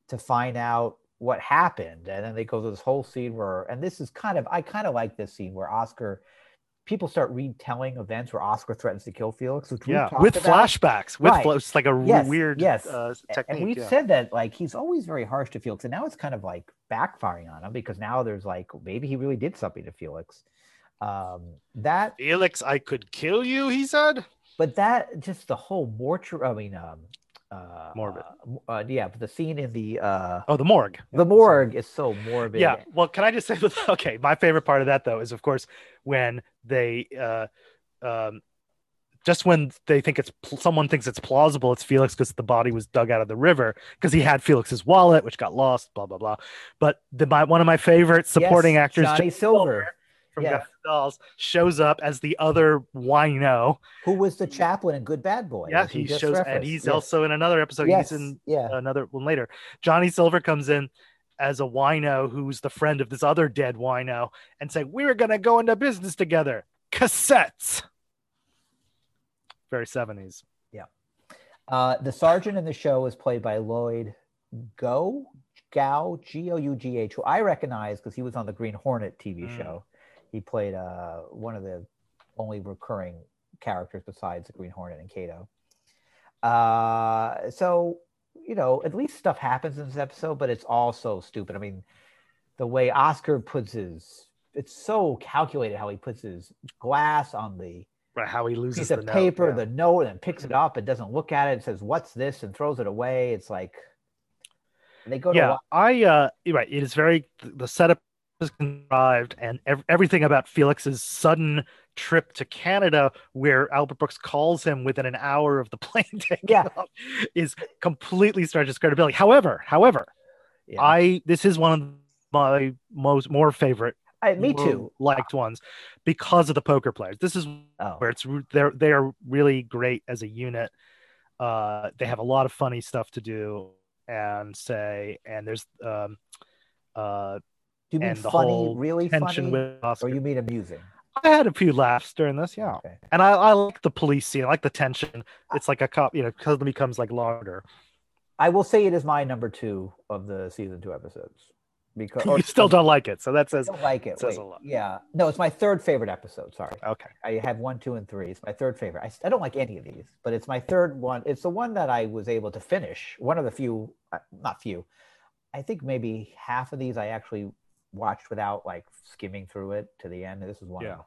to find out what happened and then they go through this whole scene where and this is kind of i kind of like this scene where oscar people start retelling events where oscar threatens to kill felix which
Yeah. With
about.
flashbacks. With
Right.
fla- it's like a
Yes,
weird
yes.
uh, technique.
and we've
yeah.
said that like he's always very harsh to felix and now it's kind of like backfiring on him because now there's like maybe he really did something to felix um that
Felix, I could kill you, he said.
but that just the whole mortuary i mean um uh
Morbid.
uh, uh, yeah but the scene in the uh
Oh, the morgue.
the morgue is so morbid
Yeah. Well, can I just say, okay, my favorite part of that though is, of course, when they, uh, um, just when they think it's someone thinks it's plausible, it's Felix because the body was dug out of the river because he had Felix's wallet, which got lost. Blah blah blah. But the my one of my favorite supporting
Yes,
actors,
Johnny
Johnny
Silver,
from
Yeah.
Dolls, shows up as the other wino.
who was the chaplain in Good Bad Boy.
Yeah, he shows, and he's
Yes.
also in another episode.
yes,
He's in
yeah,
another one later. Johnny Silver comes in as a wino who's the friend of this other dead wino and say, We're gonna go into business together. Cassettes. Very 70s. Yeah.
Uh, the sergeant in the show is played by Lloyd Go Gao G O U G H, who I recognize because he was on the Green Hornet TV
Mm.
show. He played uh, one of the only recurring characters besides the Green Hornet and Kato. Uh, so you know, at least stuff happens in this episode, but it's all so stupid. I mean, the way Oscar puts his it's so calculated how he puts his glass on the
Right, how he loses
piece
the
of
note,
paper,
yeah.
the note, and picks it up and doesn't look at it and says, What's this? and throws it away. It's like they go to
yeah, I uh right. It is very the setup is contrived, and ev- everything about Felix's sudden trip to Canada, where Albert Brooks calls him within an hour of the plane taking
Yeah.
off, is completely stretches credibility. However, however,
yeah.
I this is one of my most more favorite,
I, me too.
liked ones because of the poker players. This is
Oh,
where it's they're they are really great as a unit. Uh, they have a lot of funny stuff to do and say, and there's um, uh,
do you mean funny, really funny,
with
or you mean amusing?
I had a few laughs during this, yeah,
Okay.
and I, I like the police scene, I like the tension. It's like a cop, you know, because it becomes like longer.
I will say it is my number two of the season two episodes because
you still don't like it, so that
I
says
don't like it.
says
Wait,
a lot.
Yeah, no, it's my third favorite episode. Sorry,
okay.
I have one, two, and three. It's my third favorite. I, I don't like any of these, but it's my third one. It's the one that I was able to finish. One of the few, uh, not few, I think maybe half of these I actually watched without like skimming through it to the end. This is one.
Yeah.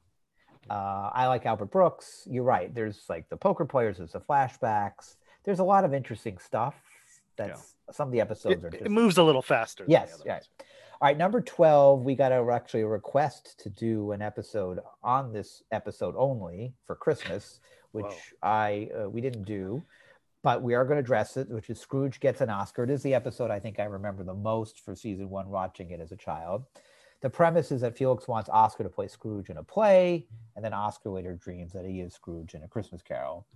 Uh, I like Albert Brooks. You're right. There's like the poker players. There's the flashbacks. There's a lot of interesting stuff. That's some of the episodes
It,
are
it moves a little faster.
Yes, yeah.
ones.
All right, number 12, we got a, actually a request to do an episode on this episode only for Christmas, which
Whoa.
I uh, we didn't do, but we are going to address it, which is Scrooge gets an Oscar. It is the episode I think I remember the most for season 1 watching it as a child. The premise is that Felix wants Oscar to play Scrooge in a play, and then Oscar later dreams that he is Scrooge in a Christmas Carol.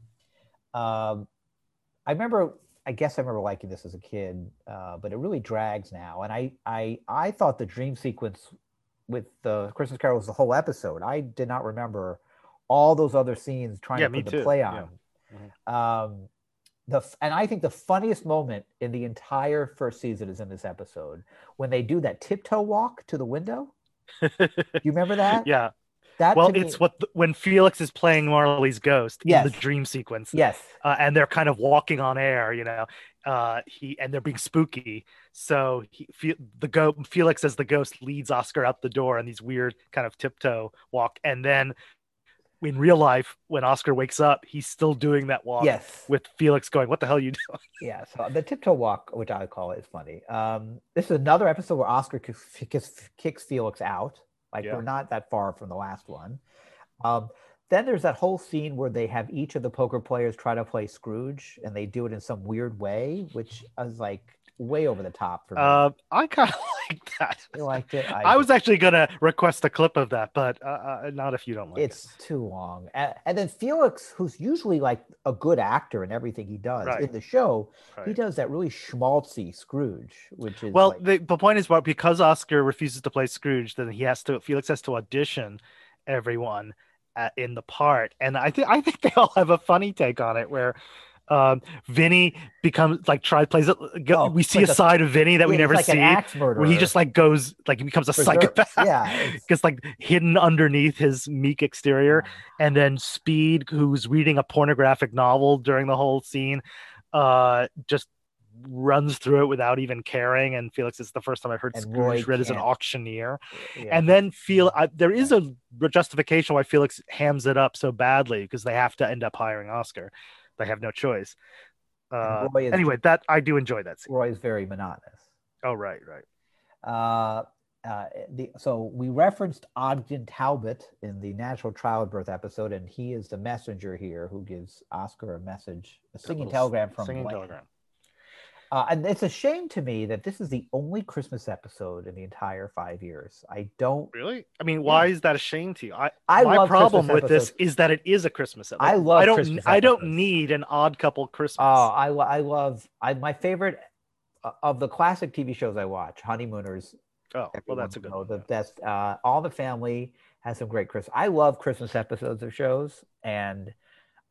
Um, I remember, I guess I remember liking this as a kid, uh, but it really drags now. And I, I, I thought the dream sequence with the Christmas Carol was the whole episode. I did not remember all those other scenes trying
Yeah,
to put the play
Yeah.
on. Um, the and I think the funniest moment in the entire first season is in this episode when they do that tiptoe walk to the window. Do you remember that?
yeah.
That
Well,
to me-
it's what the, when Felix is playing Marley's ghost in the dream sequence.
yes.
uh, and they're kind of walking on air, you know. Uh, he and they're being spooky. So he, Fe- the go Felix as the ghost leads Oscar out the door in these weird kind of tiptoe walk, and then in real life, when Oscar wakes up, he's still doing that walk
Yes.
with Felix going, "What the hell are you doing?"
Yeah, so the tiptoe walk, which I call it, is funny. Um, this is another episode where Oscar kicks, kicks, Felix out. Like
Yeah.
we're not that far from the last one. Um, then there's that whole scene where they have each of the poker players try to play Scrooge, and they do it in some weird way, which is like way over the top for me.
Uh, I kind of like that.
you liked it?
I was actually gonna request a clip of that, but uh, uh, not if you don't like it.
it's too long. And, and then Felix, who's usually like a good actor in everything he does
Right.
in the show, he does that really schmaltzy Scrooge, which is
Well,
like,
the, the point is, well, because Oscar refuses to play Scrooge, then he has to. Felix has to audition everyone at, in the part, and I think I think they all have a funny take on it, where um, Vinny becomes like try plays it. Go,
Oh,
we see
like
a
a-
side of Vinny that we
yeah, he's
never
like
see,
an axe murderer.
where he just like goes like he becomes a psychopath.
Yeah,
gets like hidden underneath his meek exterior and then speed who's reading a pornographic novel during the whole scene uh just runs through it without even caring and felix is the first time i've heard
And
scrooge read as an auctioneer
yeah.
and then feel uh, there is a justification why felix hams it up so badly because they have to end up hiring oscar they have no choice. Uh,
is-
anyway that i do enjoy that scene.
Roy is very monotonous.
oh right right.
Uh, uh, the, so we referenced Ogden Talbot in the natural childbirth episode, and he is the messenger here who gives Oscar a message, a singing
little
telegram from
singing telegram
Uh, and it's a shame to me that this is the only Christmas episode in the entire five years. I don't.
Really? I mean, why is that a shame to you? I,
I
my problem
Christmas
with this is that it is a Christmas episode.
I love
I don't.
Christmas
I don't need an odd couple Christmas.
Oh, I, I love. I my favorite uh, of the classic TV shows I watch, Honeymooners.
oh, well, that's a good
know
one.
The
yeah.
best. Uh, All the Family has some great Christmas. I love Christmas episodes of shows, and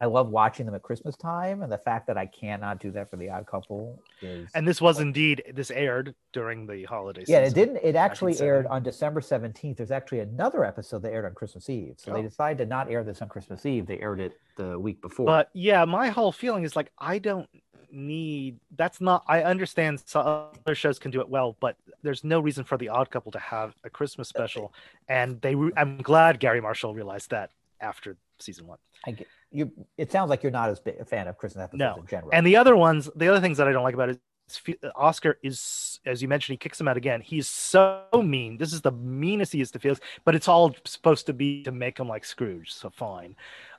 I love watching them at Christmas time. And the fact that I cannot do that for The Odd Couple is.
And this was indeed this aired during the holiday
yeah, it didn't. It actually aired on December seventeenth. There's actually another episode that aired on Christmas Eve. So they
Oh.
decided to not air this on Christmas Eve. They aired it the week before.
But yeah, my whole feeling is like I don't need. That's not. I understand some other shows can do it well, but there's no reason for the Odd Couple to have a Christmas special. And they. I'm glad Garry Marshall realized that after season one.
I get you. It sounds like you're not as big a fan of Christmas episodes
No.
in general.
And the other ones, the other things that I don't like about it is Oscar is, as you mentioned, he kicks him out again. He's so mean. This is the meanest he is to Felix, but it's all supposed to be to make him like Scrooge. So fine.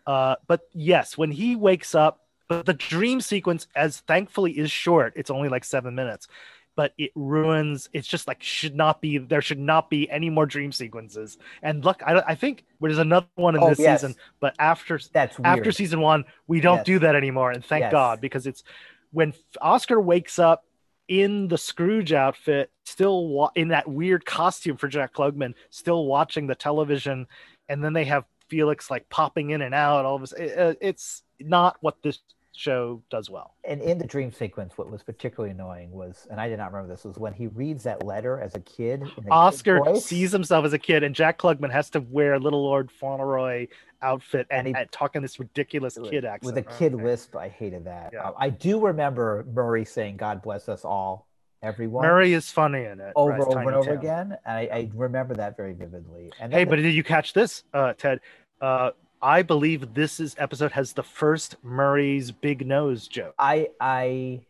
Uh, but yes, when he wakes up, but the dream sequence, as thankfully is short, it's only like seven minutes. But it ruins. It's just like should not be. There should not be any more dream sequences. And look, I, I think there's another one in
Oh,
this
yes.
season. But after
That's weird.
after season one, we don't
Yes.
do that anymore, and thank
Yes.
God because it's when Oscar wakes up in the Scrooge outfit, still wa- in that weird costume for Jack Klugman, still watching the television, and then they have Felix like popping in and out. All of this, it- uh, it's not what this show does well.
and in the dream sequence, what was particularly annoying was, and I did not remember this, was when he reads that letter as a kid. in
Oscar
voice.
sees himself as a kid, and Jack Klugman has to wear a Little Lord Fauntleroy outfit and,
And he-
and talk in this ridiculous kid accent
with a kid
Okay.
lisp. I hated that.
Yeah.
Uh, I do remember Murray saying, "God bless us all." everyone
Murray is funny in it.
over
right,
over
Tiny
and over
Tim.
again. And I, I remember that very vividly. And
Hey,
then
but did you catch this, uh, Ted? Uh, I believe this is episode has the first Murray's big nose joke.
I I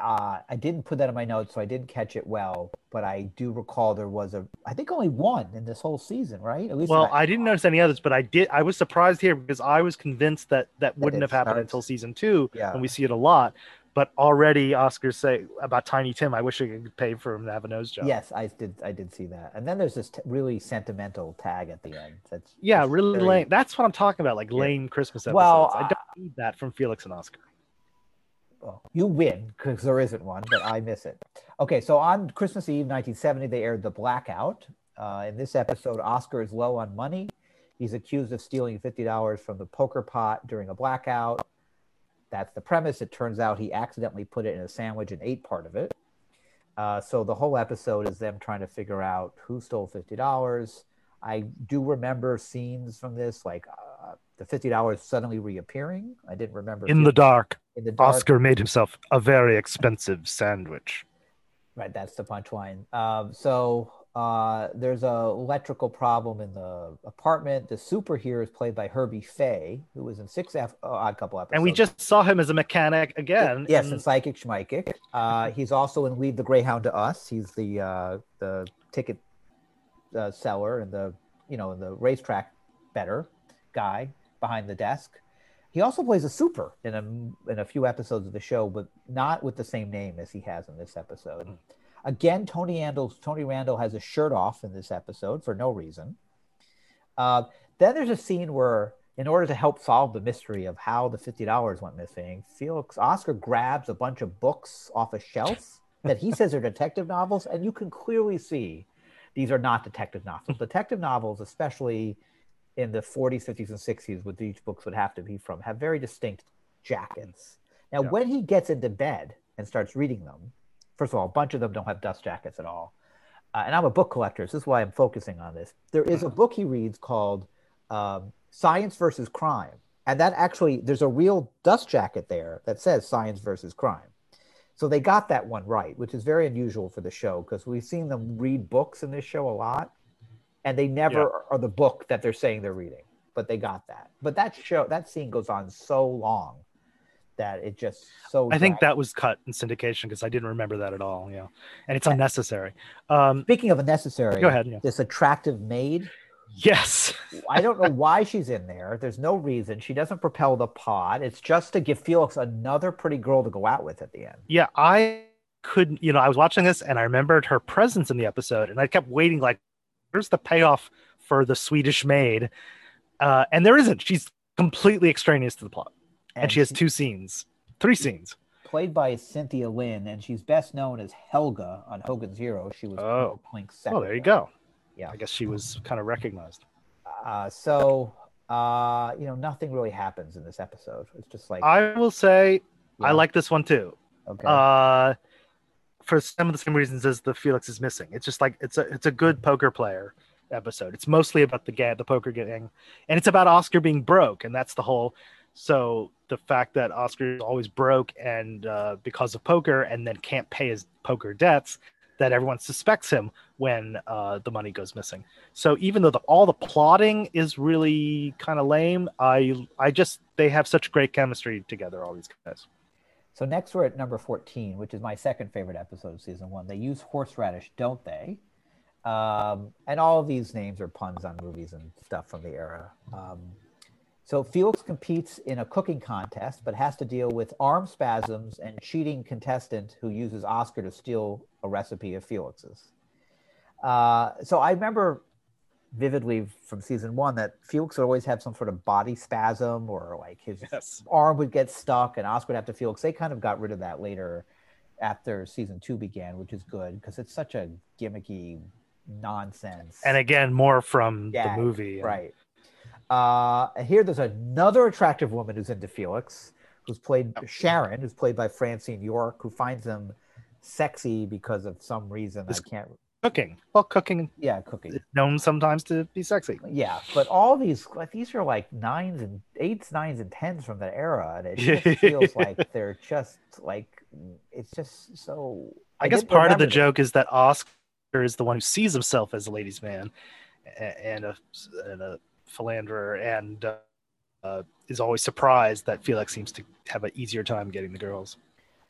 uh, I didn't put that in my notes, so I didn't catch it well. But I do recall there was a, I think only one in this whole season, right? At least
Well, I didn't notice any others, but I did. I was surprised here because I was convinced that that wouldn't
it
have happened
starts-
until season two,
Yeah.
and we see it a lot. But already, Oscars say about Tiny Tim. I wish I could pay for him to have a nose job.
Yes, I did. I did see that. And then there's this t- really sentimental tag at the end. That's
Yeah,
just
really
very-
lame. That's what I'm talking about. Like lame Christmas episodes.
Well,
I don't need that from Felix and Oscar.
well, you win because there isn't one, but I miss it. Okay, so on Christmas Eve, 1970, they aired The Blackout. Uh, in this episode, Oscar is low on money. He's accused of stealing $50 from the poker pot during a blackout. That's the premise. It turns out he accidentally put it in a sandwich and ate part of it. Uh, so the whole episode is them trying to figure out who stole $50. I do remember scenes from this, like uh, the $50 suddenly reappearing. I didn't remember
In the dark,
in the dark.
Oscar made himself a very expensive sandwich.
Right, that's the punchline. Um, so uh, there's a electrical problem in the apartment. The superhero is played by Herbie Faye, who was in six F- uh, Odd Couple episodes.
And we just saw him as a mechanic again.
yes,
and-
in Psychic Schmeikic. Uh, he's also in Lead the Greyhound to Us. He's the uh, the ticket uh, seller and the you know the racetrack better guy behind the desk. He also plays a super in a in a few episodes of the show, but not with the same name as he has in this episode. Again, Tony Randall Tony Randall has a shirt off in this episode for no reason. Uh, then there's a scene where, in order to help solve the mystery of how the fifty dollars went missing, Felix Oscar grabs a bunch of books off a shelf that he says are detective novels, and you can clearly see these are not detective novels. detective novels, especially in the 40s, 50s, and 60s, what these books would have to be from, have very distinct jackets. Now,
Yeah.
when he gets into bed and starts reading them, first of all, a bunch of them don't have dust jackets at all. Uh, and I'm a book collector, so this is why I'm focusing on this. There is a book he reads called um, Science versus Crime. And that actually, there's a real dust jacket there that says Science versus Crime. So they got that one right, which is very unusual for the show because we've seen them read books in this show a lot, and they never
Yeah.
are the book that they're saying they're reading. But they got that. But that show, that scene goes on so long that it just so.
I think that was cut in syndication because I didn't remember that at all. Yeah, and it's unnecessary. Um,
Speaking of unnecessary,
Go ahead, yeah.
This attractive maid.
yes,
I don't know why she's in there. There's no reason. She doesn't propel the pod. It's just to give Felix another pretty girl to go out with at the end.
yeah, I couldn't. You know, I was watching this and I remembered her presence in the episode, and I kept waiting. Like, where's the payoff for the Swedish maid? Uh, and there isn't. She's completely extraneous to the plot, and, she has two scenes, three scenes.
played by Cynthia Lynn, and she's best known as Helga on Hogan's Heroes. She was
Oh.
Klink's
Oh, there you go.
Yeah.
I guess she was kind of recognized.
Uh, so, uh, you know, nothing really happens in this episode. It's just like,
I will say I like this one too.
okay,
uh for some of the same reasons as the felix is missing it's just like it's a it's a good poker player episode it's mostly about the gang the poker gang and it's about oscar being broke and that's the whole so the fact that oscar is always broke and uh, because of poker and then can't pay his poker debts that everyone suspects him when uh, the money goes missing so even though the, all the plotting is really kind of lame i i just they have such great chemistry together all these guys
so next we're at number 14, which is my second favorite episode of season one. They use horseradish, don't they? Um, and all of these names are puns on movies and stuff from the era. Um, so Felix competes in a cooking contest, but has to deal with arm spasms and cheating contestant who uses Oscar to steal a recipe of Felix's. Uh, so I remember vividly from season one that Felix would always have some sort of body spasm or like his
yes
arm would get stuck and Oscar would have to Felix. They kind of got rid of that later after season two began, which is good because it's such a gimmicky nonsense.
and again more from
gag,
the movie
right? Uh, here there's another attractive woman who's into Felix, who's played Sharon, who's played by Francine York, who finds him sexy because of some reason
This-
I can't.
cooking. Well, cooking
Yeah, cooking.
is known sometimes to be sexy.
Yeah, but all these like these are like nines and eights, nines and tens from that era, and it just feels like they're just like it's just so.
I, guess part of the joke is that Oscar is the one who sees himself as a ladies' man and a, and a philanderer and uh, uh, is always surprised that Felix seems to have an easier time getting the girls.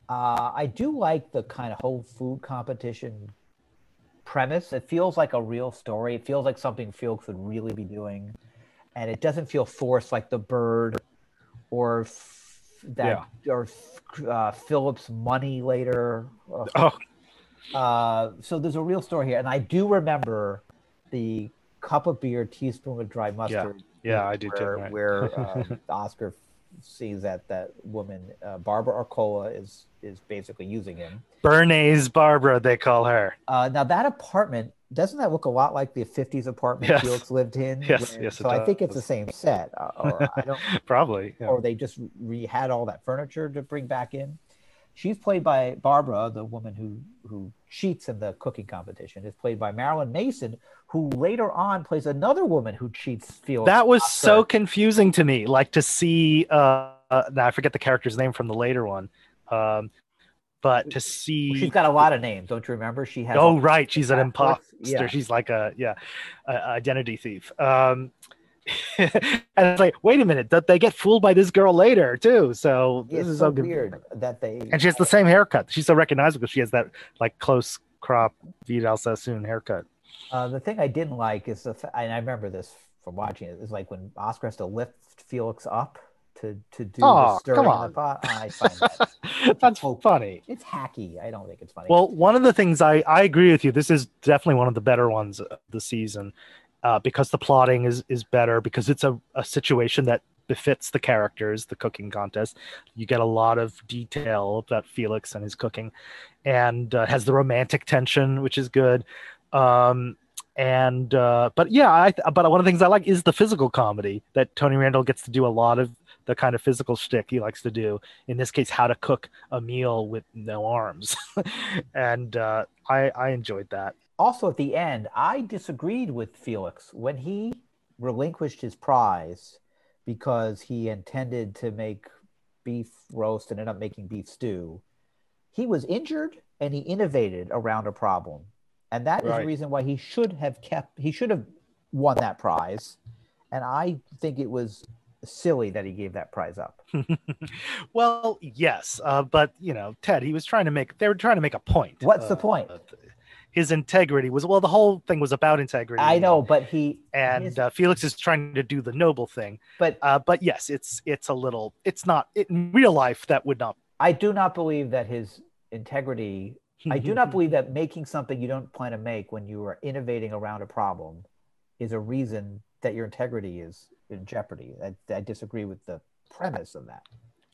Uh, I do like the kind of whole food competition premise. It feels like a real story. It feels like something Felix would really be doing, and it doesn't feel forced like the bird or f- that or uh, Philip's money later.
Oh,
Uh, so there's a real story here, and I do remember the cup of beer, teaspoon of dry mustard.
yeah, yeah I do too,
where,
right.
Where uh, Oscar sees that that woman, uh, Barbara Arcola, is is basically using him.
Béarnaise Barbara, they call her.
Uh, now that apartment doesn't that look a lot like the '50s apartment
Yes.
Felix lived in?
Yes,
where-
yes,
So I think it's the same set, uh, or I don't
Probably. yeah.
or they just re had all that furniture to bring back in. She's played by Barbara, the woman who who cheats in the cooking competition. Is played by Marilyn Mason, who later on plays another woman who cheats. Felix
that was
Oscar.
so confusing to me. Like to see, uh, uh, now I forget the character's name from the later one, um, but to see.
She's got a lot of names, don't you remember? She has.
oh right, she's an imposter.
Yeah.
She's like a yeah, a, a identity thief. Um, and it's like, wait a minute, that they get fooled by this girl later too. So this
It's
is
so weird that they.
And she has the same haircut. She's so recognizable. She has that like close crop Vidal Sassoon haircut.
Uh, the thing I didn't like is the, fa- and I remember this from watching it, is like when Oscar has to lift Felix up to to do
Aw,
the stirring
come on.
the pot. I find that
That's
hope.
funny.
it's hacky. I don't think it's funny.
Well, one of the things I, I agree with you. This is definitely one of the better ones of the season uh, because the plotting is is better because it's a, a situation that befits the characters. The cooking contest, you get a lot of detail about Felix and his cooking, and uh, has the romantic tension, which is good. Um, and uh, but yeah, I but one of the things I like is the physical comedy that Tony Randall gets to do a lot of the kind of physical shtick he likes to do. In this case, how to cook a meal with no arms, and uh, I I enjoyed that.
Also at the end, I disagreed with Felix when he relinquished his prize because he intended to make beef roast and ended up making beef stew. He was injured and he innovated around a problem. And that is the reason why he should have kept he should have won that prize. And I think it was silly that he gave that prize up.
well, yes, uh, but you know, Ted, he was trying to make they were trying to make a point.
What's the
Uh,
point?
His integrity was well, the whole thing was about integrity.
I know, but he
and
his-
uh, Felix is trying to do the noble thing.
but
Uh, but yes, it's it's a little. It's not it, in real life that would not.
I do not believe that his integrity I do not believe that making something you don't plan to make when you are innovating around a problem is a reason that your integrity is in jeopardy. I, I disagree with the premise of that.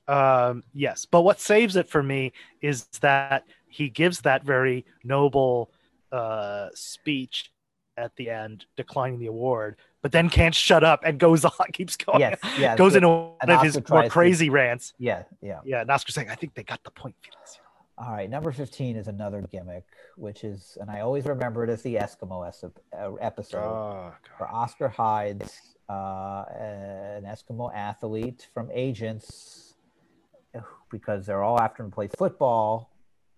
Um, yes, but what saves it for me is that he gives that very noble uh, speech at the end, declining the award, but then can't shut up and goes on, keeps going.
Yes, yes,
goes into one of his more
tries to-
crazy rants.
Yeah, yeah.
Yeah, and Oscar's saying, "I think they got the point, Felix."
All right, number 15 is another gimmick, which is, and I always remember it as the Eskimo es- uh, episode.
Oh,
where Oscar hides uh, an Eskimo athlete from agents because they're all after him to play football,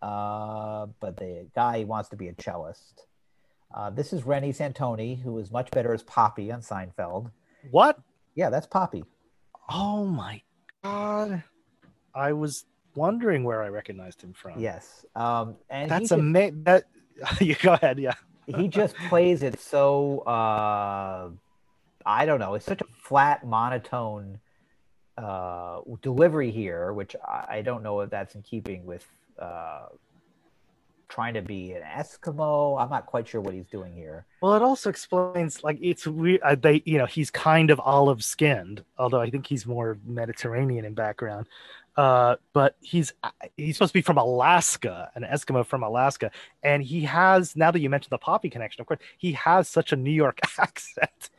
uh, but the guy wants to be a cellist. Uh, this is Reni Santoni, who is much better as Poppie on Seinfeld.
What?
Yeah, that's Poppie.
Oh my god! I was wondering where I recognized him from.
Yes, um, and
that's amazing. That you go ahead. Yeah.
he just plays it so uh, I don't know. It's such a flat, monotone uh, delivery here, which I, I don't know if that's in keeping with uh, trying to be an Eskimo. I'm not quite sure what he's doing here.
Well, it also explains like it's weird. Uh, they, you know, he's kind of olive skinned, although I think he's more Mediterranean in background. Uh, but he's uh, he's supposed to be from Alaska, an Eskimo from Alaska, and he has. Now that you mentioned the Poppie connection, of course, he has such a New York accent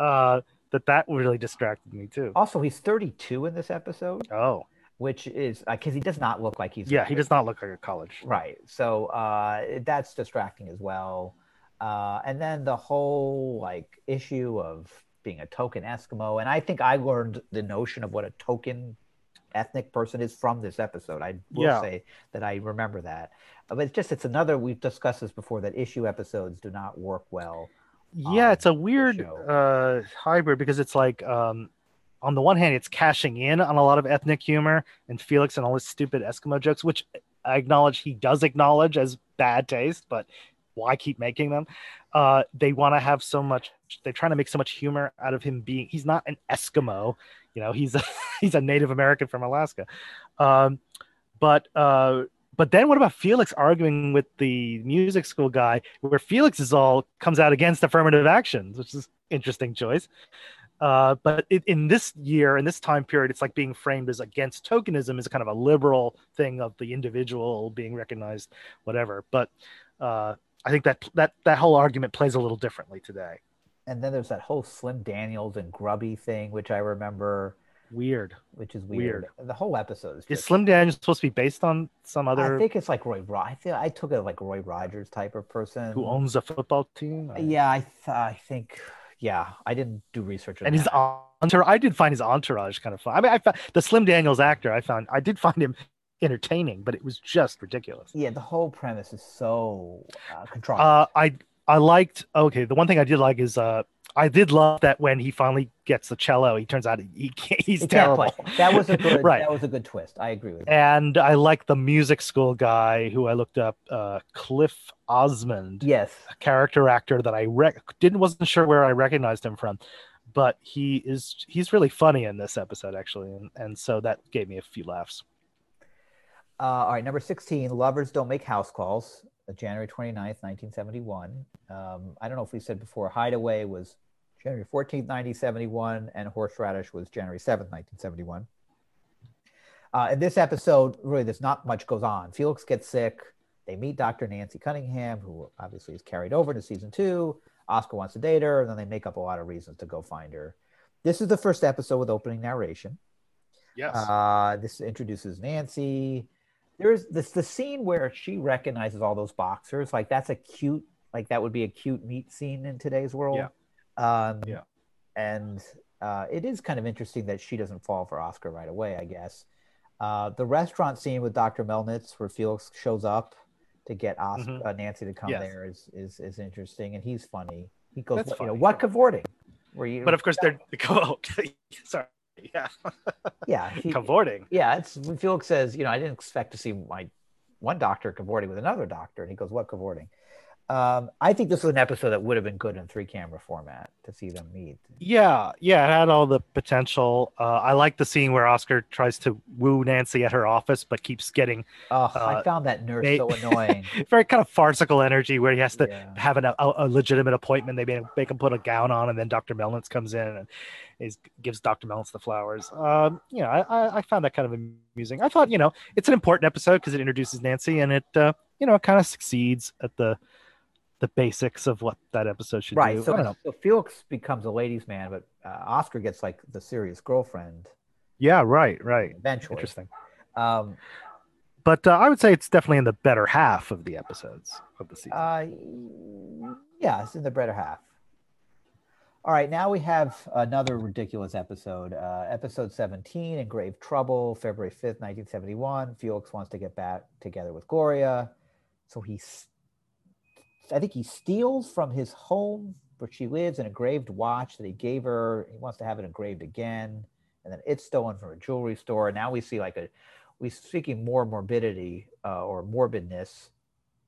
uh, that that really distracted me too.
Also, he's 32 in this episode,
Oh,
which is because he does not look like he's
Yeah, he does not look like a college.
Right. So uh, that's distracting as well. Uh, and then the whole like issue of being a token Eskimo, and I think I learned the notion of what a token ethnic person is from this episode. I will
Yeah.
say that I remember that, but it's just it's another we've discussed this before that issue episodes do not work well.
Yeah, it's a weird uh, hybrid because it's like, um, on the one hand, it's cashing in on a lot of ethnic humor and Felix and all his stupid Eskimo jokes, which I acknowledge he does acknowledge as bad taste, but why keep making them? Uh, they want to have so much. They're trying to make so much humor out of him being. He's not an Eskimo, you know. He's a he's a Native American from Alaska. Um, but uh, but then what about Felix arguing with the music school guy, where Felix is all comes out against affirmative actions, which is interesting choice. Uh, but it, in this year, in this time period, it's like being framed as against tokenism is kind of a liberal thing of the individual being recognized, whatever. But uh, I think that that that whole argument plays a little differently today.
And then there's that whole Slim Daniels and Grubby thing, which I remember,
Weird.
which is weird. The whole episode is
Is
just
Slim Daniels supposed to be based on some other
I think it's like Roy. Ro- I feel I took it like Roy Rogers type of person
who owns a football team?
Yeah, I th- I think. Yeah, I didn't do research on
and his entourage. I did find his entourage kind of fun. I mean, I found the Slim Daniels actor. I found I did find him entertaining, but it was just ridiculous.
Yeah, the whole premise is so uh, contrived.
Uh, I I liked. Okay, the one thing I did like is uh, I did love that when he finally gets the cello, he turns out he, can't, he's
He
terrible.
That was a good.
right.
That was a good twist. I agree with that.
And I like the music school guy who I looked up, uh, Cliff Osmond.
Yes.
a character actor that I rec- didn't wasn't sure where I recognized him from, but he is he's really funny in this episode actually, and and so that gave me a few laughs.
Uh, all right, number 16, Lovers Don't Make House Calls, January 29th, 1971. Um, I don't know if we said before, Hideaway was January 14th, 1971, and Horseradish was January 7th, 1971. Uh, in this episode, really, there's not much goes on. Felix gets sick. They meet Dr. Nancy Cunningham, who obviously is carried over to season two. Oscar wants to date her, and then they make up a lot of reasons to go find her. This is the first episode with opening narration.
Yes.
Uh, this introduces Nancy. There's this the scene where she recognizes all those boxers. Like that's a cute, like that would be a cute meet scene in today's world.
Yeah.
Um,
Yeah.
And uh, it is kind of interesting that she doesn't fall for Oscar right away. I guess. Uh, the restaurant scene with Dr. Melnitz, where Felix shows up to get Oscar,
Mhm.
uh, Nancy to come
Yes.
there, is, is is interesting, and he's funny. He goes,
That's
"What- you know, what cavorting? Were you?
but of course they're oh, sorry, yeah,
yeah, he-
cavorting.
Yeah, it's when Felix says, you know, I didn't expect to see my one doctor cavorting with another doctor, and he goes, "What cavorting?" Um, I think this was an episode that would have been good in three camera format to see them meet.
Yeah, yeah, it had all the potential. Uh, I like the scene where Oscar tries to woo Nancy at her office, but keeps getting
Oh, I
Uh,
found that nurse so annoying.
very kind of farcical energy where he has to
Yeah.
have an, a, a legitimate appointment. They make, make him put a gown on, and then Dr. Melnitz comes in and is, gives Dr. Melnitz the flowers. Um, you know, I, I, I found that kind of amusing. I thought, you know, it's an important episode because it introduces Nancy, and it, uh, you know, it kind of succeeds at the the basics of what that episode should
right.
do.
So,
I
so Felix becomes a ladies' man, but uh, Oscar gets like the serious girlfriend
Yeah, right, right.
eventually.
Interesting.
Um,
But uh, I would say it's definitely in the better half of the episodes of the season.
Uh, yeah, it's in the better half. All right, now we have another ridiculous episode. Uh, episode 17, In Grave Trouble, February 5th, 1971. Felix wants to get back together with Gloria. So he's, I think he steals from his home where she lives an engraved watch that he gave her. He wants to have it engraved again. And then it's stolen from a jewelry store. And Now we see like a, we speaking more morbidity uh, or morbidness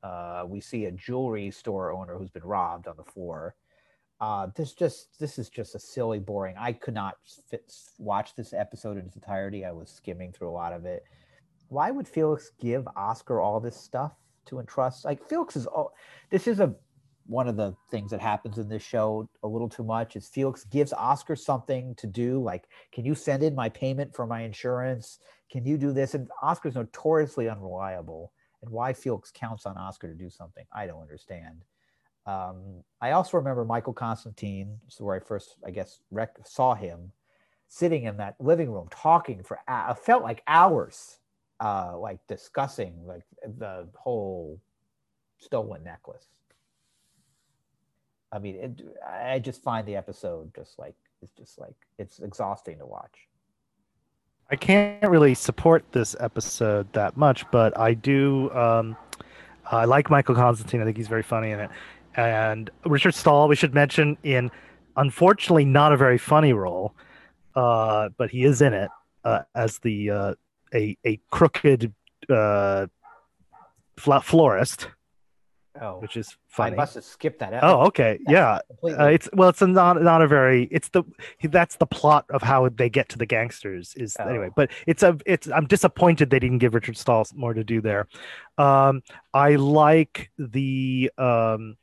uh, we see a jewelry store owner who's been robbed on the floor. Uh, this just this is just a silly, boring. I could not fit, watch this episode in its entirety. I was skimming through a lot of it. Why would Felix give Oscar all this stuff to entrust? Like Felix is all. This is a one of the things that happens in this show a little too much is Felix gives Oscar something to do. Like, can you send in my payment for my insurance? Can you do this? And Oscar's notoriously unreliable and why Felix counts on Oscar to do something, I don't understand. Um, I also remember Michael Constantine, is where I first, I guess, rec- saw him sitting in that living room talking for I felt like hours, uh, like discussing like the whole stolen necklace. I mean, it, I just find the episode just like it's just like it's exhausting to watch.
I can't really support this episode that much, but I do. Um, I like Michael Constantine. I think he's very funny in it. And Richard Stahl, we should mention in, unfortunately, not a very funny role, uh, but he is in it uh, as the uh, a a crooked uh, florist
Oh,
which is funny.
I must have skipped that.
Oh, okay, yeah. Uh, it's well, it's a not not a very. It's the that's the plot of how they get to the gangsters is
Oh.
anyway. But it's a it's. I'm disappointed they didn't give Richard Stahl more to do there. Um, I like the um,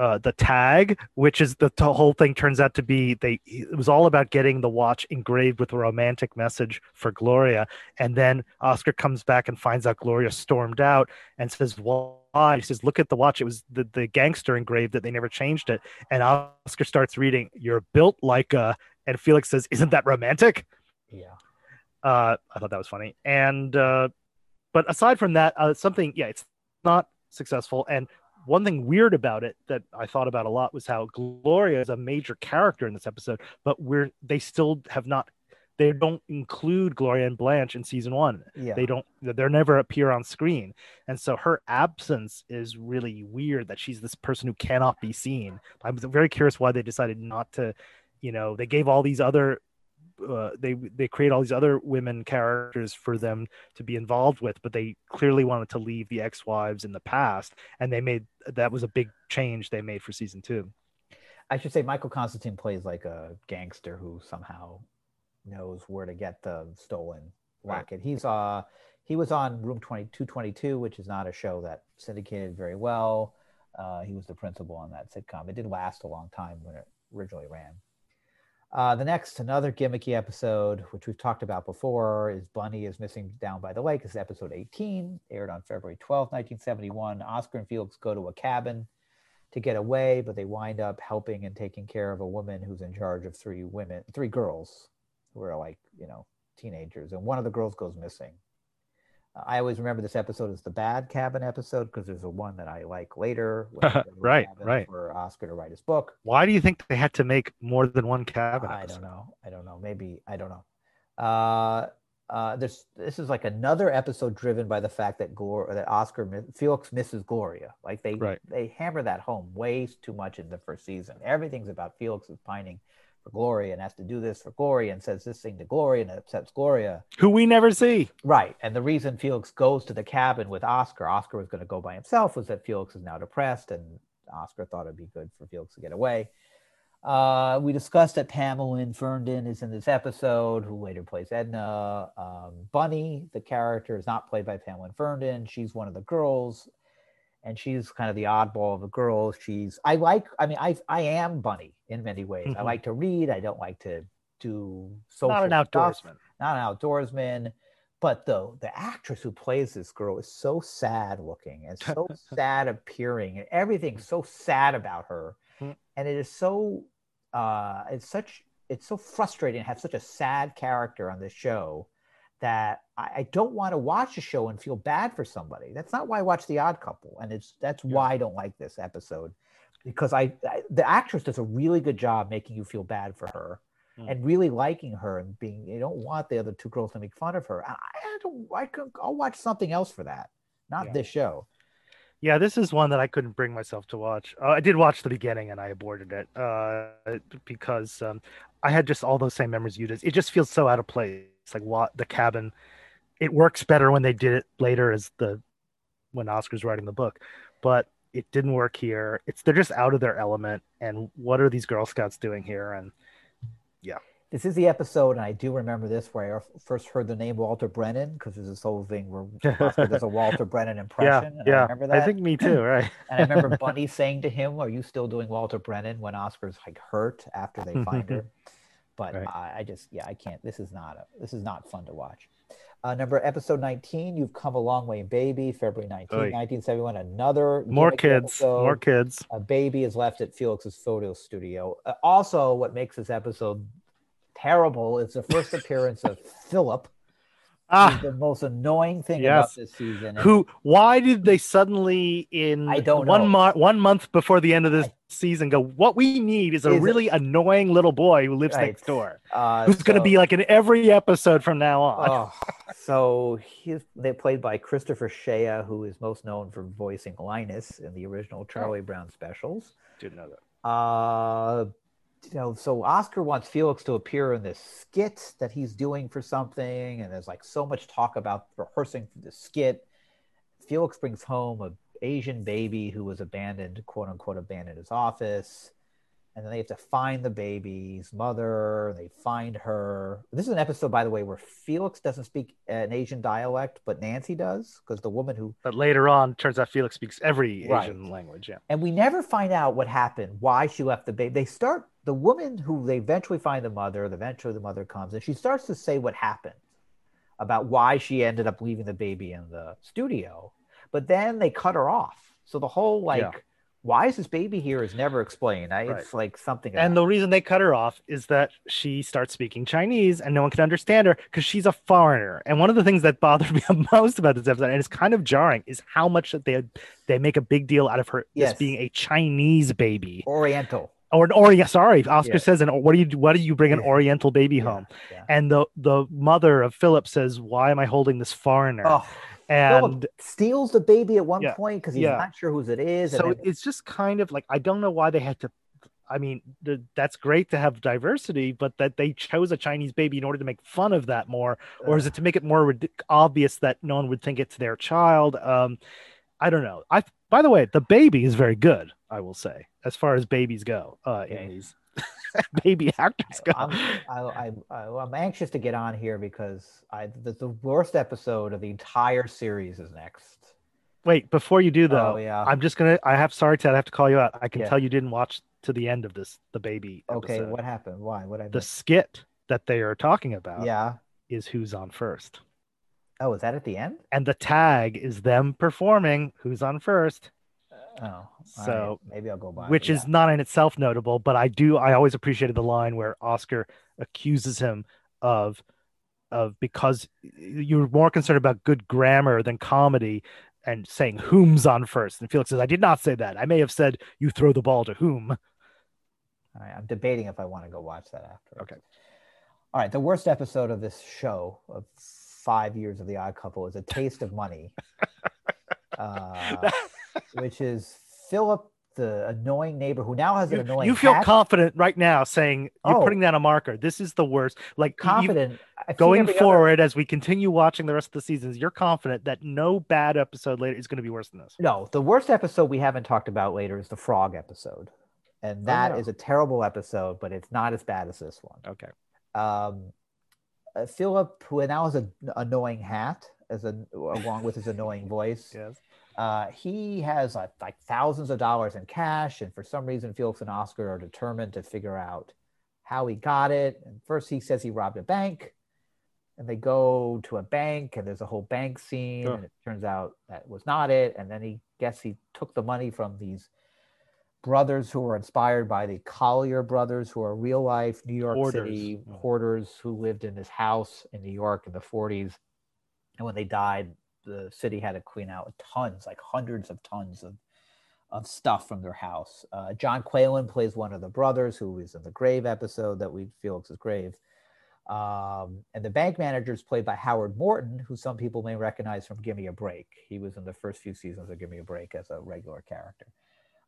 uh, the tag, which is the, the whole thing turns out to be they. It was all about getting the watch engraved with a romantic message for Gloria, and then Oscar comes back and finds out Gloria stormed out and says, "Why?" He says, "Look at the watch. It was the the gangster engraved that They never changed it." And Oscar starts reading, "You're built like a," and Felix says, "Isn't that romantic?"
yeah.
Uh, I thought that was funny. And uh, but aside from that, uh, something yeah, it's not successful. And one thing weird about it that I thought about a lot was how Gloria is a major character in this episode, but we're they still have not. They don't include Gloria and Blanche in season one.
Yeah.
They don't. They're never appear on screen, and so her absence is really weird. That she's this person who cannot be seen. I'm very curious why they decided not to. You know, they gave all these other uh, they they create all these other women characters for them to be involved with, but they clearly wanted to leave the ex-wives in the past, and they made that was a big change they made for season two.
I should say Michael Constantine plays like a gangster who somehow knows where to get the stolen
Right.
racket. He's uh he was on Room 222, which is not a show that syndicated very well. Uh, he was the principal on that sitcom. It did last a long time when it originally ran. Uh, the next, another gimmicky episode, which we've talked about before, is Bunny is Missing Down by the Lake. This is episode 18, aired on February 12, 1971. Oscar and Felix go to a cabin to get away, but they wind up helping and taking care of a woman who's in charge of three women, three girls who are like, you know, teenagers. And one of the girls goes missing. I always remember this episode as the bad cabin episode because there's a one that I like later. when they go to a
Right, right.
For Oscar to write his book.
Why do you think they had to make more than one cabin?
I
episode?
don't know. I don't know. Maybe I don't know. Uh, uh, this this is like another episode driven by the fact that Glor that Oscar Felix misses Gloria. Like they
Right.
they hammer that home way too much in the first season. Everything's about Felix is pining for Gloria and has to do this for glory and says this thing to glory and it upsets Gloria.
Who we never see.
Right. And the reason Felix goes to the cabin with Oscar, Oscar was going to go by himself, was that Felix is now depressed and Oscar thought it'd be good for Felix to get away. Uh, we discussed that Pamela Ferdin is in this episode, who later plays Edna. Um, Bunny, the character, is not played by Pamela Ferdin. She's one of the girls, and she's kind of the oddball of the girls. She's I like. I mean, I I am Bunny in many ways. I
Mhm.
like to read. I don't like to do social
Not an
stuff
outdoorsman.
not an outdoorsman. But the the actress who plays this girl is so sad looking and so sad appearing, and everything's so sad about her,
Hmm.
and it is so uh, it's such it's so frustrating to have such a sad character on this show that I, I don't want to watch a show and feel bad for somebody. That's not why I watch The Odd Couple, and it's that's
Yeah.
why I don't like this episode because I, I the actress does a really good job making you feel bad for her
Hmm.
and really liking her and being you don't want the other two girls to make fun of her. I, I don't I could I'll watch something else for that, not
Yeah.
this show.
Yeah, this is one that I couldn't bring myself to watch. Uh, I did watch the beginning and I aborted it uh, because um, I had just all those same memories you did. It just feels so out of place. Like what the cabin. It works better when they did it later as the when Oscar's writing the book, but it didn't work here. It's they're just out of their element. And what are these Girl Scouts doing here? And yeah,
This is the episode, and I do remember this where I first heard the name Walter Brennan because there's this whole thing where Oscar does a Walter Brennan
yeah,
impression. I
yeah,
remember that.
I think me too. Right.
and I remember Bunny saying to him, "Are you still doing Walter Brennan?" When Oscar's like hurt after they find her. But
Right.
I, I just, yeah, I can't. This is not a. This is not fun to watch. Uh, number episode 19, you've come a long way, baby. February 19,
Oy.
1971. Another
More kids.
episode.
More kids.
A baby is left at Felix's photo studio. Uh, also, what makes this episode terrible. is the first appearance of Philip.
Ah,
the most annoying thing
Yes.
about this season. and-
who? Why did they suddenly in
I don't
one month one month before the end of this season go? What we need is a
Is-
really annoying little boy who lives
Right.
next door,
uh,
who's going to be like in every episode from now on.
Oh, so he's they played by Christopher Shea, who is most known for voicing Linus in the original Charlie Brown specials.
Didn't know that.
Uh, you know, so Oscar wants Felix to appear in this skit that he's doing for something, and there's like so much talk about rehearsing for the skit. Felix brings home a Asian baby who was abandoned, quote unquote, abandoned his office, and then they have to find the baby's mother. They find her. This is an episode, by the way, where Felix doesn't speak an Asian dialect, but Nancy does, because the woman who
But later on, turns out Felix speaks every
Right.
Asian language. Yeah.
and we never find out what happened, why she left the baby. They start the woman who they eventually find the mother. Eventually, the mother comes and she starts to say what happened about why she ended up leaving the baby in the studio. But then they cut her off. So the whole like,
Yeah.
why is this baby here is never explained. I, It's like something.
And the reason they cut her off is that she starts speaking Chinese and no one can understand her because she's a foreigner. And one of the things that bothered me the most about this episode, and it's kind of jarring, is how much that they they make a big deal out of her
Yes.
this being a Chinese baby
Oriental.
or an Orient. Sorry, Oscar
Yeah.
says, "And what do you what do you bring an
Yeah.
Oriental baby home?"
yeah.
And the the mother of Philip says, "Why am I holding this foreigner?"
Oh,
and
Philip steals the baby at one
Yeah,
point because he's
yeah.
not sure whose it is.
so
then-
it's just kind of like I don't know why they had to. I mean, th- that's great to have diversity, but that they chose a Chinese baby in order to make fun of that more, or is it to make it more obvious that no one would think it's their child? Um, I don't know. I by the way, the baby is very good. I will say, as far as babies go, uh, in these baby actors go.
I'm, I, I'm anxious to get on here because I the, the worst episode of the entire series is next.
Wait, before you do oh, though,
Oh, yeah.
I'm just gonna. I have sorry, Ted. I have to call you out. I can
Yeah.
tell you didn't watch to the end of this, the baby.
Okay,
episode.
what happened? Why? What I
the
missed?
skit that they are talking about
Yeah.
is who's on first.
Oh, is that at the end?
and the tag is them performing who's on first
Oh, all right.
So,
maybe I'll go by.
which is not in itself notable but i do i always appreciated the line where oscar accuses him of of because you're more concerned about good grammar than comedy and saying whom's on first and felix says i did not say that i may have said you throw the ball to whom
All right, I'm debating if I want to go watch that after.
Okay.
All right, the worst episode of this show of five years of the Odd Couple is a taste of money, uh, which is Philip, the annoying neighbor who now has an
you,
annoying.
you feel
hat.
confident right now saying you're
Oh.
putting down a marker this is the worst like you- you-
confident.
Going
every other-
forward as we continue watching the rest of the seasons you're confident that no bad episode later is going to be worse than this
No, the worst episode we haven't talked about later is the frog episode, and that is
yeah.
a terrible episode, but it's not as bad as this one.
okay
um, uh, Philip, who now has an annoying hat, as a along with his annoying voice.
yes
Uh, he has like, like thousands of dollars in cash, and for some reason, Felix and Oscar are determined to figure out how he got it. And first, he says he robbed a bank, and they go to a bank, and there's a whole bank scene, and it turns out that was not it. And then he guess he took the money from these brothers who were inspired by the Collyer brothers, who are real life New York
Hoarders.
City hoarders who lived in this house in New York in the 40s. And when they died, the city had to clean out tons, like hundreds of tons of, of stuff from their house. Uh, John Qualen plays one of the brothers who is in the grave episode that we Felix's grave. Um, and the bank manager is played by Howard Morton, who some people may recognize from Give Me a Break. He was in the first few seasons of Give Me a Break as a regular character.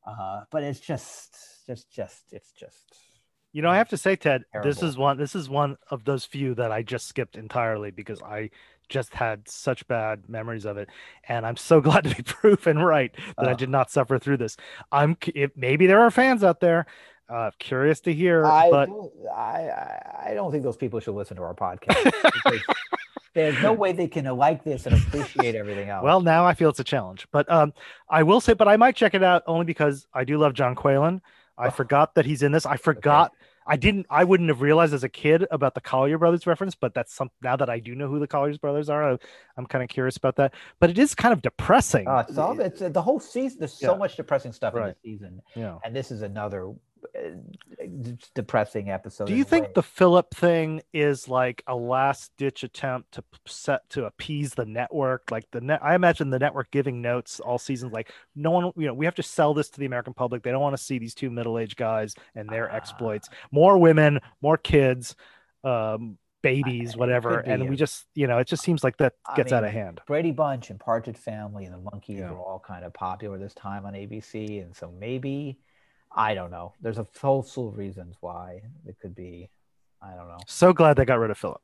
Uh, but it's just, just, just, it's just.
You know, I have to say, Ted, this is one. This is one of those few that I just skipped entirely because I just had such bad memories of it, and I'm so glad to be proven right that I
Uh.
did not suffer through this. I'm if maybe there are fans out there, uh, curious to hear,
I,
but
don't, I, I, don't think those people should listen to our podcast. there's no way they can like this and appreciate everything else.
well, now I feel it's a challenge. But um, I will say, but I might check it out only because I do love John Qualen. I
Oh.
forgot that he's in this. I forgot. I didn't. I wouldn't have realized as a kid about the Collyer brothers reference, but that's some. Now that I do know who the Collyer brothers are, I, I'm kind of curious about that. But it is kind of depressing.
Uh, it's all, it's uh, the whole season. There's so much depressing stuff in the season,
yeah.
and this is another depressing episode.
Do you think
way.
the Philip thing is like a last ditch attempt to set to appease the network? Like the net, I imagine the network giving notes all seasons. like no one, you know, we have to sell this to the American public. They don't want to see these two middle aged guys and their
Ah.
exploits. More women, more kids, um, babies, whatever. And we just, you know, it just seems like that
I
gets out of hand.
Brady Bunch and Partridge Family and the Monkees
Yeah.
were all kind of popular this time on ABC, and so maybe I don't know. There's a whole slew of reasons why it could be. I don't know.
So glad they got rid of Philip.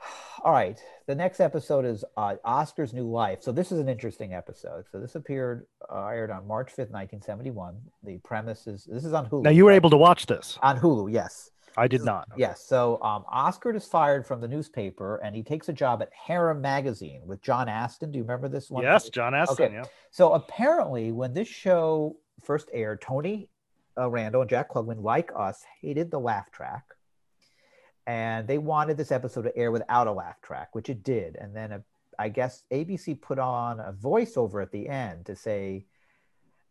All right. The next episode is uh, Oscar's New Life. So this is an interesting episode. So this appeared uh, aired on March 5th, 1971. The premise is this is on Hulu.
Now you were
right?
able to watch this.
on Hulu, yes.
I did not.
Yes. So um, Oscar is fired from the newspaper and he takes a job at Harem Magazine with John Astin. Do you remember this one?
Yes, John Astin.
Okay.
Yeah.
So apparently, when this show first aired, Tony uh, Randall and Jack Klugman, like us, hated the laugh track. And they wanted this episode to air without a laugh track, which it did. And then uh, I guess ABC put on a voiceover at the end to say,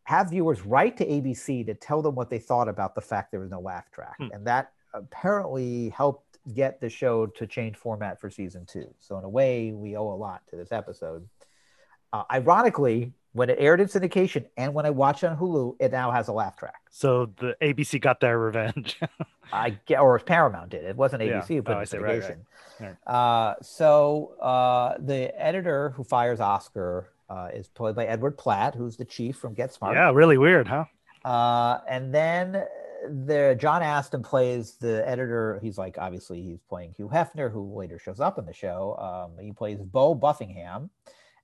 have viewers write to ABC to tell them what they thought about the fact there was no laugh track.
Hmm.
And that apparently helped get the show to change format for season two. So, in a way, we owe a lot to this episode. Uh, ironically, when it aired in syndication and when I watched it on Hulu, it now has a laugh track.
So the ABC got their revenge.
I get, or Paramount did. It wasn't ABC who put
Oh,
it
I
in
see. Right, right.
syndication. Uh, so uh, the editor who fires Oscar uh, is played by Edward Platt, who's the chief from Get Smart.
yeah, really weird, huh?
Uh, and then the John Astin plays the editor. He's like obviously he's playing Hugh Hefner, who later shows up in the show. Um, he plays Bo Buffingham,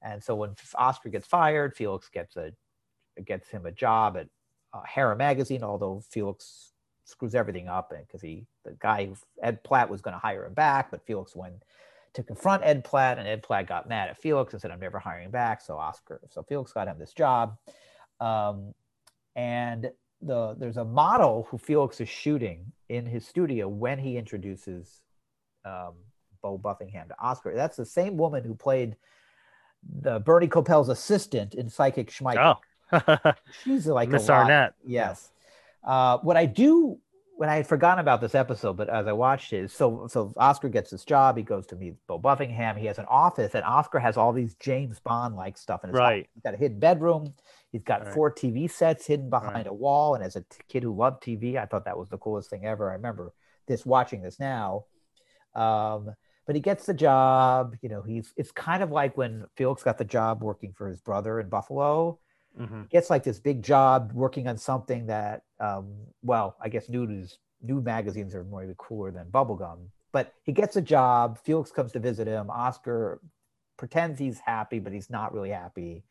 and so when Oscar gets fired, Felix gets a gets him a job at uh, Magazine. Although Felix screws everything up because he the guy Ed Platt was going to hire him back, but Felix went to confront Ed Platt, and Ed Platt got mad at Felix and said, "I'm never hiring back." So Oscar, so Felix got him this job. Um, and the there's a model who Felix is shooting in his studio when he introduces um, Bo Buffingham to Oscar. That's the same woman who played the Bernie Kopell's assistant in Psychic Shmychic.
Oh,
She's like a
Miss Arnett.
Yes. Uh, what I do when I had forgotten about this episode, but as I watched it, so so Oscar gets this job. He goes to meet Bo Buffingham. He has an office, and Oscar has all these James Bond like stuff in his
Right.
office. He's got a hidden bedroom. He's got
Right.
four TV sets hidden behind
Right.
a wall. And as a t- kid who loved TV, I thought that was the coolest thing ever. I remember this watching this now. Um, but he gets the job. You know, he's it's kind of like when Felix got the job working for his brother in Buffalo
Mhm.
gets like this big job working on something that um well i guess nude nude magazines are more cooler than bubblegum but he gets a job felix comes to visit him oscar pretends he's happy but he's not really happy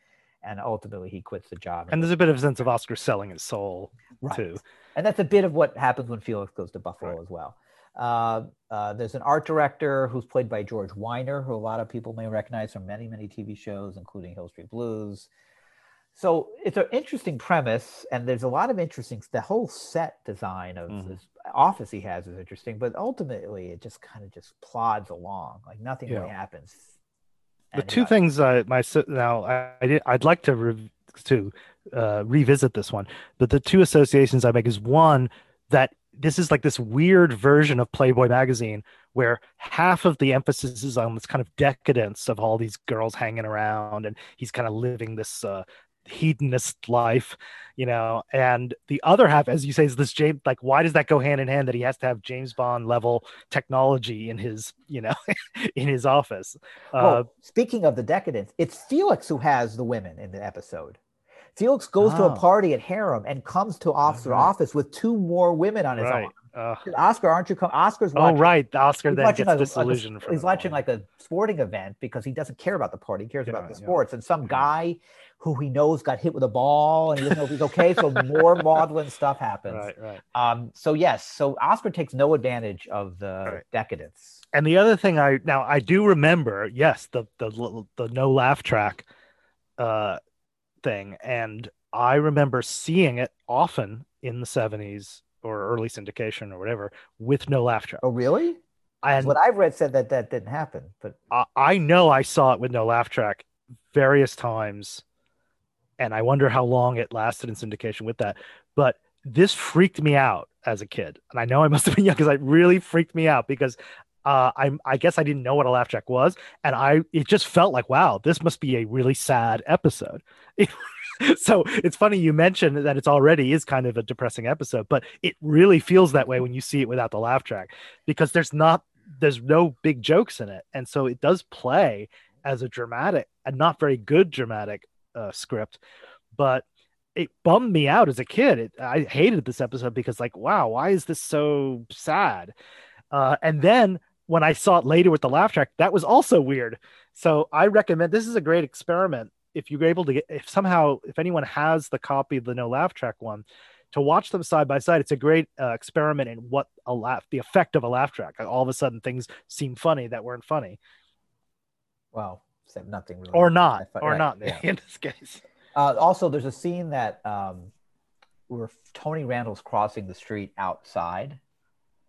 and ultimately he quits the job
And there's a bit of a sense of Oscar selling his soul
Right.
too.
and that's a bit of what happens when Felix goes to Buffalo
Right.
as well. Uh, uh, there's an art director who's played by George Wyner, who a lot of people may recognize from many, many TV shows, including Hill Street Blues. So it's an interesting premise, and there's a lot of interesting. The whole set design of
Mhm.
this office he has is interesting, but ultimately it just kind of just plods along, like nothing really happens.
The
And,
two
uh,
things I my now I, I did, I'd like to re, to uh, revisit this one, but the two associations I make is one that this is like this weird version of Playboy magazine where half of the emphasis is on this kind of decadence of all these girls hanging around and he's kind of living this uh, hedonist life, you know, and the other half, as you say, is this James. Like, why does that go hand in hand that he has to have James Bond level technology in his, you know, in his office? Uh,
Oh, speaking of the decadence, it's Felix who has the women in the episode. Felix goes to
Oh.
a party at Harem and comes to Officer
right.
office with two more women on his
right.
arm.
Uh,
Oscar, aren't you coming? Oscar's
oh, right. Oscar then gets
a-
disillusioned.
like a,
from
he's watching like a sporting event because he doesn't care about the party. He cares
Yeah,
about the
yeah.
sports. And some guy who he knows got hit with a ball and he doesn't know if he's okay. So more maudlin stuff happens.
Right, right.
Um, so yes, so Oscar takes no advantage of the
Right.
decadence.
And the other thing I now I do remember, yes, the the the, the no laugh track uh thing and I remember seeing it often in the 70s or early syndication or whatever with no laugh track.
Oh, really?
And
what I've read said that that didn't happen, but
I, I know I saw it with no laugh track various times, and I wonder how long it lasted in syndication with that. But this freaked me out as a kid, and I know I must have been young because it really freaked me out because uh, I'm I guess I didn't know what a laugh track was, and I it just felt like wow, this must be a really sad episode. so it's funny you mentioned that it's already is kind of a depressing episode, but it really feels that way when you see it without the laugh track because there's not there's no big jokes in it, and so it does play as a dramatic and not very good dramatic uh, script, but it bummed me out as a kid. It, I hated this episode because like wow, why is this so sad? Uh, and then when I saw it later with the laugh track, that was also weird. So I recommend this is a great experiment. If you're able to get if somehow if anyone has the copy of the no laugh track one to watch them side by side it's a great uh, experiment in what a laugh the effect of a laugh track. All of a sudden things seem funny that weren't funny.
Well, except nothing really.
or not. Or
right,
not
yeah.
in this case.
Uh, also, there's a scene that um, where Tony Randall's crossing the street outside,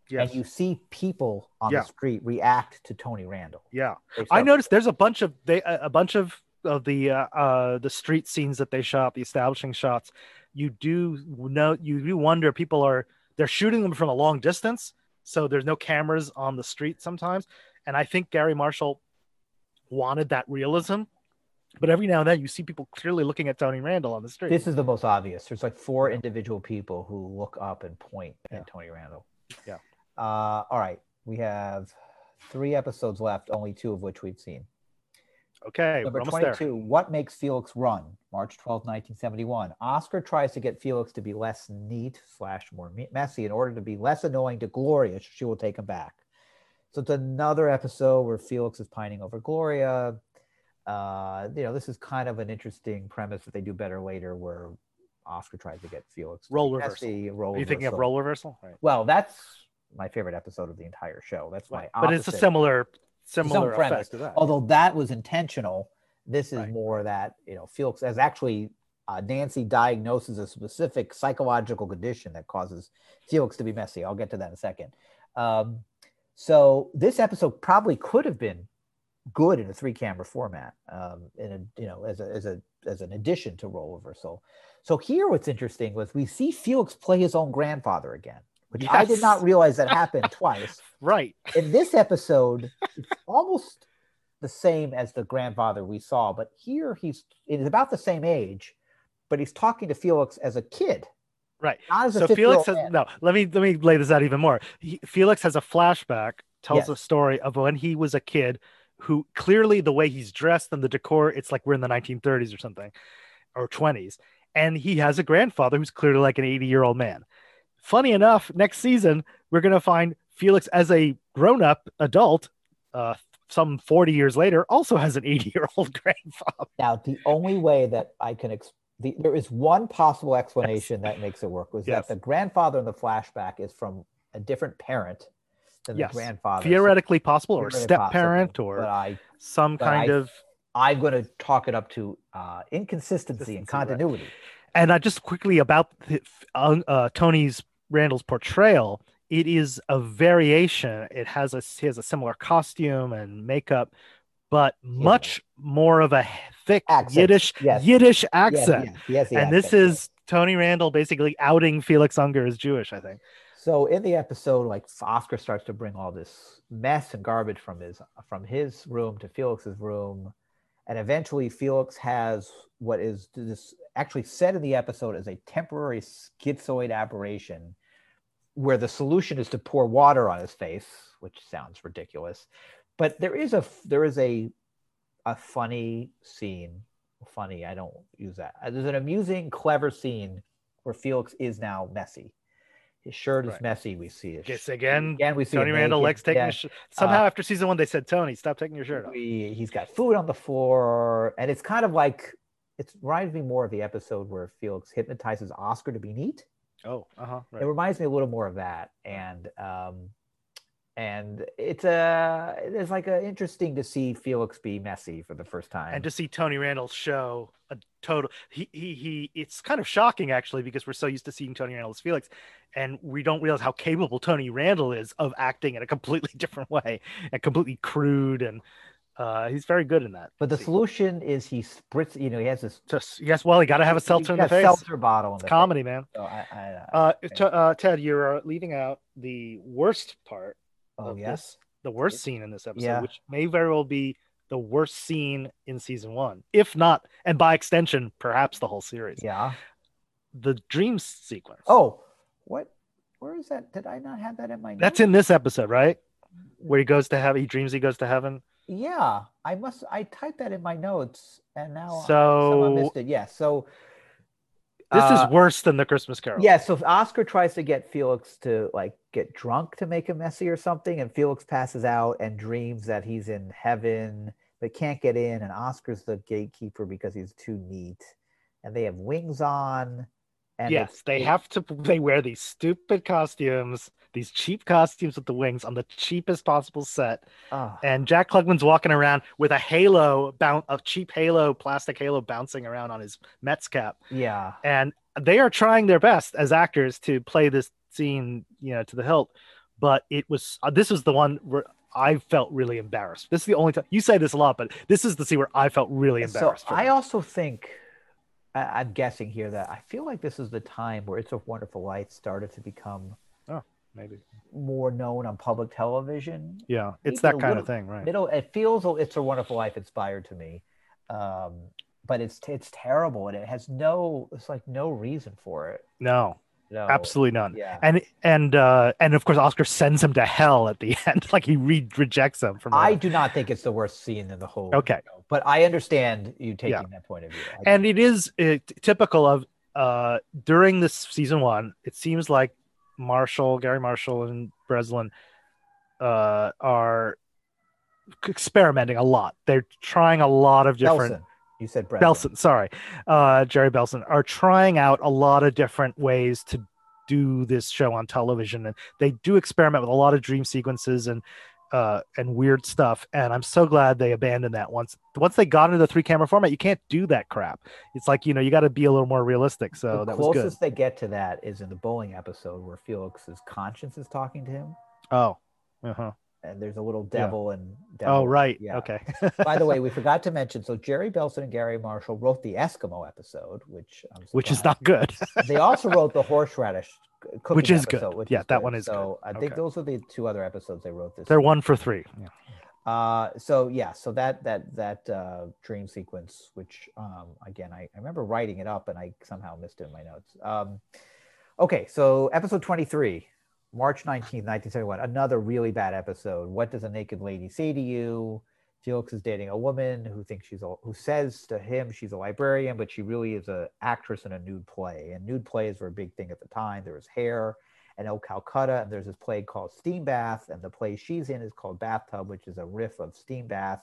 yes
and you see people on
Yeah.
the street react to Tony Randall.
yeah i noticed there's a bunch of they a a bunch of of the uh, uh the street scenes that they shot the establishing shots you do know you do wonder people are they're shooting them from a long distance so there's no cameras on the street sometimes and i think garry marshall wanted that realism but every now and then you see people clearly looking at tony randall on the street
This is the most obvious. There's like four individual people who look up and point
Yeah.
at Tony Randall.
Yeah.
Uh, all right. We have three episodes left, only two of which we've seen.
okay
Number
we're almost there
22, What Makes Felix Run? March 12, 1971. Oscar tries to get Felix to be less neat slash more messy in order to be less annoying to Gloria. She will take him back. So it's another episode where Felix is pining over Gloria. Uh, you know, this is kind of an interesting premise that they do better later where Oscar tries to get Felix to
Role reversal.
messy, role
are you thinking of
reversal.
role reversal right
Well, that's my favorite episode of the entire show. That's my
but it's a similar
It's its own
similar effect to that
Although that was intentional, this is
Right.
more that you know Felix as actually uh, Nancy diagnoses a specific psychological condition that causes Felix to be messy. I'll get to that in a second. Um, so this episode probably could have been good in a three camera format, um, in a you know as a as a as an addition to role reversal. So here, what's interesting was we see Felix play his own grandfather again, which I did not realize that happened twice
right
in this episode, it's almost the same as the grandfather we saw, but here he's it is about the same age, but he's talking to Felix as a kid,
right
not as
so
50-year-old
Felix has
man.
no. Let me let me lay this out even more. He, Felix has a flashback, tells
Yes.
a story of when he was a kid, who clearly the way he's dressed and the decor, it's like we're in the 1930s or something, or 20s, and he has a grandfather who's clearly like an 80 year old man. Funny enough, next season we're gonna find Felix as a grown up adult, uh, some 40 years later, also has an 80 year old grandfather.
Now, the only way that I can ex- the, there is one possible explanation that makes it work was
Yes.
that the grandfather in the flashback is from a different parent than
Yes.
the grandfather. So
Theoretically possible, or step parent, or
I
some kind
I-
of
I'm going to talk it up to uh, inconsistency and
Consistency, right.
continuity.
and uh, just quickly about uh, Tony's Randall's portrayal, it is a variation. It has a he has a similar costume and makeup, but much more of a thick
Accent,
Yiddish
yes.
Yiddish accent.
yes, yes, the
and this
accent, yes.
is Tony Randall basically outing Felix Unger as Jewish. I think.
So in the episode, like Oscar starts to bring all this mess and garbage from his from his room to Felix's room, and eventually Felix has what is this actually said in the episode as a temporary schizoid aberration, where the solution is to pour water on his face, which sounds ridiculous, but there is a there is a a funny scene. Funny, I don't use that. Uh, There's an amusing, clever scene where Felix is now messy. His shirt is
Right.
messy. We see it.
Guess again,
Again, we see
Tony Randall likes taking
Yeah.
his sh- somehow
Uh,
after season one they said Tony stop taking your shirt off.
We, he's got food on the floor, and it's kind of like it reminds me more of the episode where Felix hypnotizes Oscar to be neat.
Oh, uh huh.
It reminds me a little more of that, and um, and it's a it's like a interesting to see Felix be messy for the first time.
and to see Tony Randall show a total he, he he it's kind of shocking actually because we're so used to seeing Tony Randall as Felix and we don't realize how capable Tony Randall is of acting in a completely different way and completely crude and Uh, he's very good in that.
But the solution is he spritz. You know, he has this
Just yes, well, he got to have a seltzer in the face.
Seltzer bottle. In
It's
the
comedy,
face.
man.
So I, I, I,
Uh, T- uh, Ted, you're uh, leaving out the worst part
oh
of
yes.
this, the worst scene in this episode,
Yeah.
which may very well be the worst scene in season one, if not, and by extension, perhaps the whole series.
Yeah.
The dream sequence.
Oh, what? Where is that? Did I not have that in my?
that's in this episode, right? Where he goes to heaven, he dreams he goes to heaven.
Yeah, I must. I typed that in my notes, and now I-
So-
someone missed it. Yeah. So
This
uh,
is worse than the Christmas Carol.
Yeah, so if Oscar tries to get Felix to like get drunk to make him messy or something, and Felix passes out and dreams that he's in heaven but can't get in, and Oscar's the gatekeeper because he's too neat, and they have wings on. And
yes, they have to. They wear these stupid costumes, these cheap costumes with the wings on the cheapest possible set.
ah,
and Jack Klugman's walking around with a halo, boun- a cheap halo, plastic halo bouncing around on his Mets cap,
yeah,
and they are trying their best as actors to play this scene, you know, to the hilt. But it was uh, this was the one where I felt really embarrassed. This is the only time you say this a lot, but this is the scene where I felt really embarrassed. for
I also think. I- I'm guessing here that I feel like this is the time where It's a Wonderful Life started to become oh,
maybe,
more known on public television.
yeah, it's
Maybe
that kind
little-
of thing, right?
Middle, it feels it's a wonderful life inspired to me, um, but it's it's terrible and it has no it's like no reason for it.
No,
No,
absolutely none.
Yeah,
And and uh and of course Oscar sends him to hell at the end, like he re- rejects him from.
I do not think it's the worst scene in the whole.
Okay.
But I understand you taking
Yeah.
that point of view.
And it is uh, t- typical of uh during this season one it seems like marshall garry marshall and breslin uh are experimenting a lot they're trying a lot of different
Belson, you said Breslin.
belson sorry uh jerry belson are trying out a lot of different ways to do this show on television and they do experiment with a lot of dream sequences and uh and weird stuff and i'm so glad they abandoned that. Once once they got into the three camera format you can't do that crap. It's like you know you got to be a little more realistic so
the
that was good.
closest they get to that is in the bowling episode where Felix's conscience is talking to him,
oh uh-huh.
and there's a little devil and
oh right.
Yeah.
okay.
By the way, we forgot to mention. So Jerry Belson and Garry Marshall wrote the Eskimo episode, which I'm
which is not good.
They also wrote the horseradish
Which is good.
which
Yeah,
is
that
good.
one is
so
good.
i think
Okay.
those are the two other episodes they wrote this
they're
season.
one for three yeah.
uh so yeah so that that that uh dream sequence which um again I, I remember writing it up and i somehow missed it in my notes um okay so episode 23 march 19th 1971 another really bad episode what does a naked lady say to you felix is dating a woman who thinks she's a who says to him she's a librarian but she really is a actress in a nude play and nude plays were a big thing at the time there was hair and El Calcutta, and there's this play called Steam Bath, and the play she's in is called Bathtub, which is a riff of Steam Bath.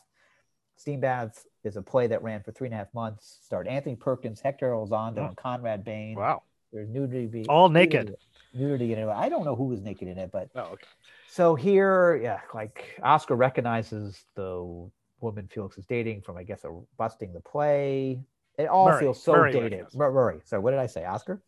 Steam Bath is a play that ran for three and a half months, starred Anthony Perkins, Hector Elizondo,
Oh.
and Conrad Bain.
wow
There's nudity.
All
nudity-
naked.
Nudity in it. I don't know who was naked in it, but
oh okay
so here, yeah, like Oscar recognizes the woman Felix is dating from, I guess, a busting the play. It all
Murray.
feels so
Murray
dated. Mur- Murray. So what did I say? Oscar?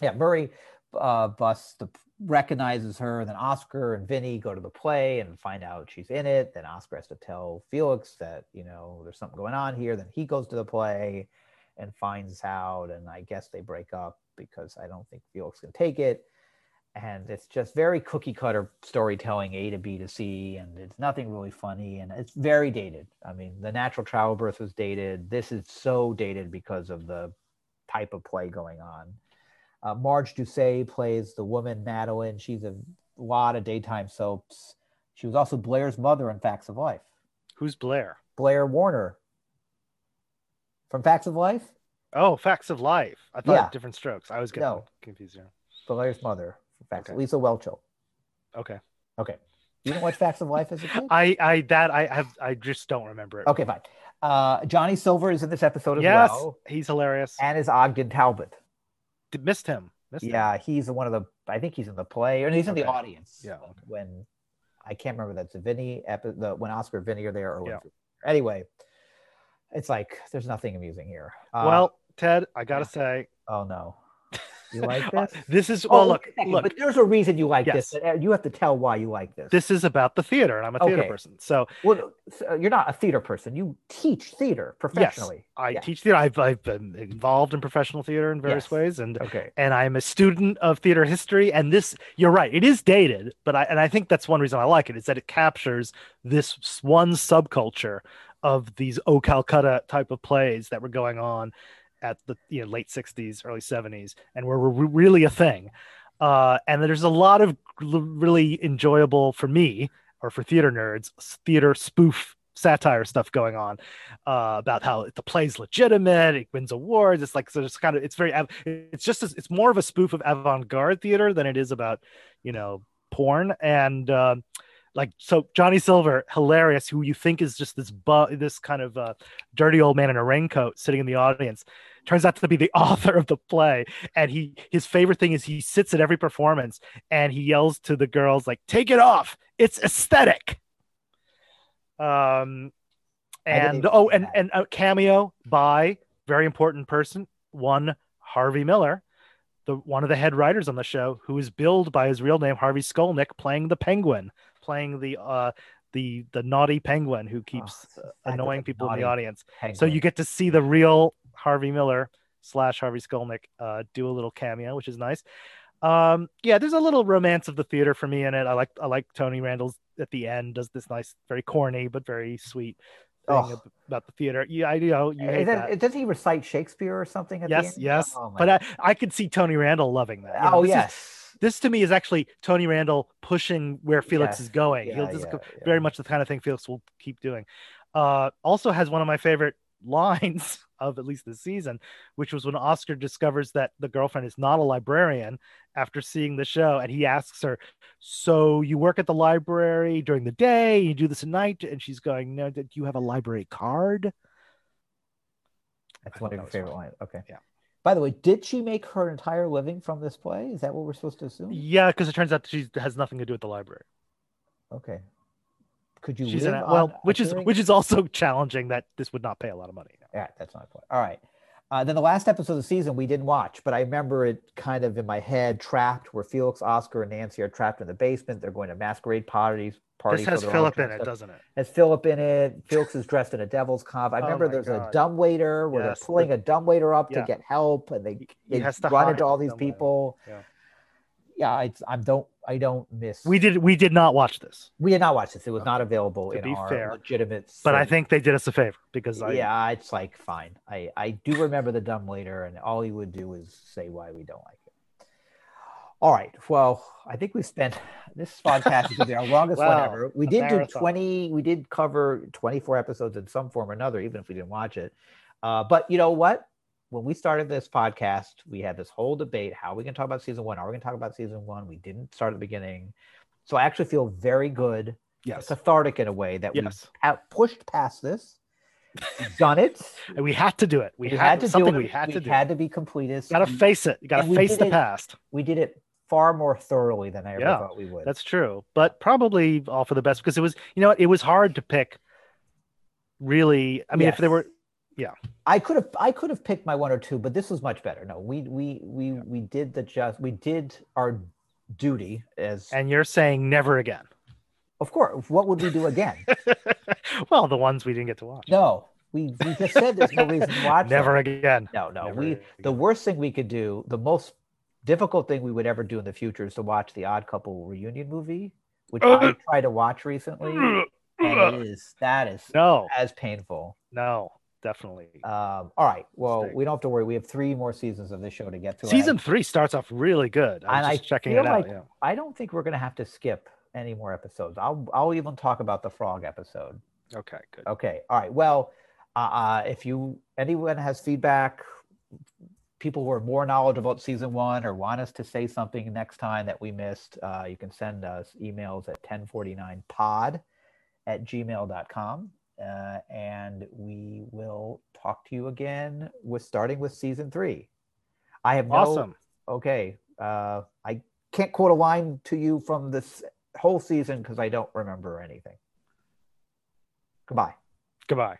Yeah, Murray uh, busts the recognizes her. Then Oscar and Vinny go to the play and find out she's in it. Then Oscar has to tell Felix that you know there's something going on here. Then he goes to the play and finds out, and I guess they break up because I don't think Felix can take it and it's just very cookie cutter storytelling a to b to c and it's nothing really funny and it's very dated. I mean the natural childbirth was dated. This is so dated because of the type of play going on. Uh, marj dusay plays the woman madeline. She's a lot of daytime soaps. She was also blair's mother in facts of life.
Who's blair?
Blair warner. From facts of life?
Oh facts of life. I thought
Yeah.
diff'rent strokes. I was getting
No.
confused here
blair's mother facts
Okay.
lisa whelchel
okay
okay you didn't watch facts of life as a kid
i i that i have i just don't remember it
Okay, fine. Uh, Johnny Silver is in this episode as
yes
well,
he's hilarious
and is Ogden Talbot.
Missed him missed him.
Yeah, he's one of the. I think he's in the play, or he's in the audience.
Yeah, okay.
When I can't remember that's the Vinny epi- the when Oscar Vinny are there, or
Yeah.
anyway, it's like there's nothing amusing here. Uh,
well ted i gotta
yeah.
say
oh no, You like
Uh,
this?
this is
Oh,
well. Look,
second,
look.
But there's a reason you like
Yes.
this. uh, You have to tell why you like this.
This is about the theater, and I'm a theater
Okay.
person. So
Well, so you're not a theater person. You teach theater professionally.
Yes, I
Yeah.
teach theater. I've I've been involved in professional theater in various
Yes.
ways, and
Okay.
and I'm a student of theater history. And this, you're right, it is dated, but I and I think that's one reason I like it is that it captures this one subculture of these O Calcutta type of plays that were going on at the you know late 60s, early 70s, and were, were really a thing. Uh, and there's a lot of really enjoyable for me or for theater nerds, theater spoof satire stuff going on uh, about how the play's legitimate, it wins awards. It's like so it's kind of it's very it's just it's more of a spoof of avant-garde theater than it is about you know porn and um, like so Johnny Silver, hilarious, who you think is just this bu- this kind of uh, dirty old man in a raincoat sitting in the audience, turns out to be the author of the play. And he his favorite thing is he sits at every performance and he yells to the girls like, "Take it off! It's aesthetic." Um, and oh, and and a cameo by very important person, one Harvey Miller, the one of the head writers on the show, who is billed by his real name Harvey Skolnick, playing the Penguin, playing the uh the the naughty penguin who keeps
Oh,
annoying people in the audience. So you get to see the real Harvey Miller slash Harvey Skolnick uh, do a little cameo, which is nice. Um, yeah, there's a little romance of the theater for me in it. I like I like Tony Randall's at the end does this nice, very corny but very sweet thing
Oh.
about the theater. Yeah, I you know you hate
that-
that.
does he recite Shakespeare or something? At the
Yes,
end?
yes.
Oh,
but I, I could see Tony Randall loving that. You know,
oh
this is-
yes.
this to me is actually Tony Randall pushing where Felix
Yes.
is going.
Yeah,
He'll just
yeah,
go,
yeah.
very much the kind of thing Felix will keep doing. Uh, also has one of my favorite lines of at least this season, which was when Oscar discovers that the girlfriend is not a librarian after seeing the show, and he asks her, "So you work at the library during the day? You do this at night?" And she's going, "No, do you have a library card?"
That's one of your
was
favorite lines. Okay.
Yeah.
By the way, did she make her entire living from this play? Is that what we're supposed to assume?
Yeah, because it turns out she has nothing to do with the library.
Okay. Could you
She's
live on
Well, which is which is also challenging that this would not pay a lot of money.
Yeah, that's my point. All right. Uh, then the last episode of the season we didn't watch, but I remember it kind of in my head, trapped, where Felix, Oscar, and Nancy are trapped in the basement. They're going to masquerade parties. parties
This has
so they're all
Philip in it,
up.
doesn't it?
Has Philip in it. Felix is dressed in a devil's cop. I
Oh
remember
my
there's a
dumb
waiter where
Yes,
they're pulling
the-
a dumbwaiter up
yeah.
to get help, and they,
He- he
they
to
run into all these people.
Yeah.
Yeah, I, I don't, I don't miss.
We did we did not watch this,
we did not watch this. It was not available
To
in
be
our
fair,
legitimate.
but I think they did us a favor because I
yeah, it's like fine. I I do remember the dumb later, and all he would do is say why we don't like it. All right. Well, I think we spent this podcast is our longest one ever. We did do twenty. We did cover twenty four episodes in some form or another, even if we didn't watch it. Uh, but you know what? When we started this podcast, we had this whole debate: how are we can talk about season one? Are we going to talk about season one? We didn't start at the beginning, so I actually feel very good,
yes
cathartic in a way that
yes
we have pushed past this, done it.
And we had to do it. We,
We,
had,
had to
something
do it.
we had to do.
had to be completists.
Got to face it. You got to face the
it-
past.
we did it far more thoroughly than I ever
Yeah,
thought we would.
That's true, but probably all for the best because it was. You know, what? it was hard to pick. Really, I mean, if there
Yes.
Were,
I could have I could have picked my one or two, but this was much better. No, we we we we did the just we did our duty as
and you're saying never again.
of course. What would we do again?
well, the ones we didn't get to watch.
no, we we just said there's no reason to watch. them.
never again.
No, no.
Never
we the worst thing we could do, the most difficult thing we would ever do in the future is to watch the Odd Couple reunion movie, which I uh. tried to watch recently, and it is that is
No,
as painful.
no, definitely.
Um, all right. Well,
Mistake.
we don't have to worry. We have three more seasons of this show to get to.
Season three starts off really good. I
and
was
I
just checking it out.
like
yeah.
I don't think we're going to have to skip any more episodes. I'll I'll even talk about the frog episode.
Okay, good.
Okay. All right. Well, uh, uh, if you anyone has feedback, people who are more knowledgeable about season one or want us to say something next time that we missed, uh, you can send us emails at 1049pod at gmail.com. Uh, and we will talk to you again with starting with season three. I have no
Awesome.
okay. Uh, I can't quote a line to you from this whole season because I don't remember anything. Goodbye.
Goodbye.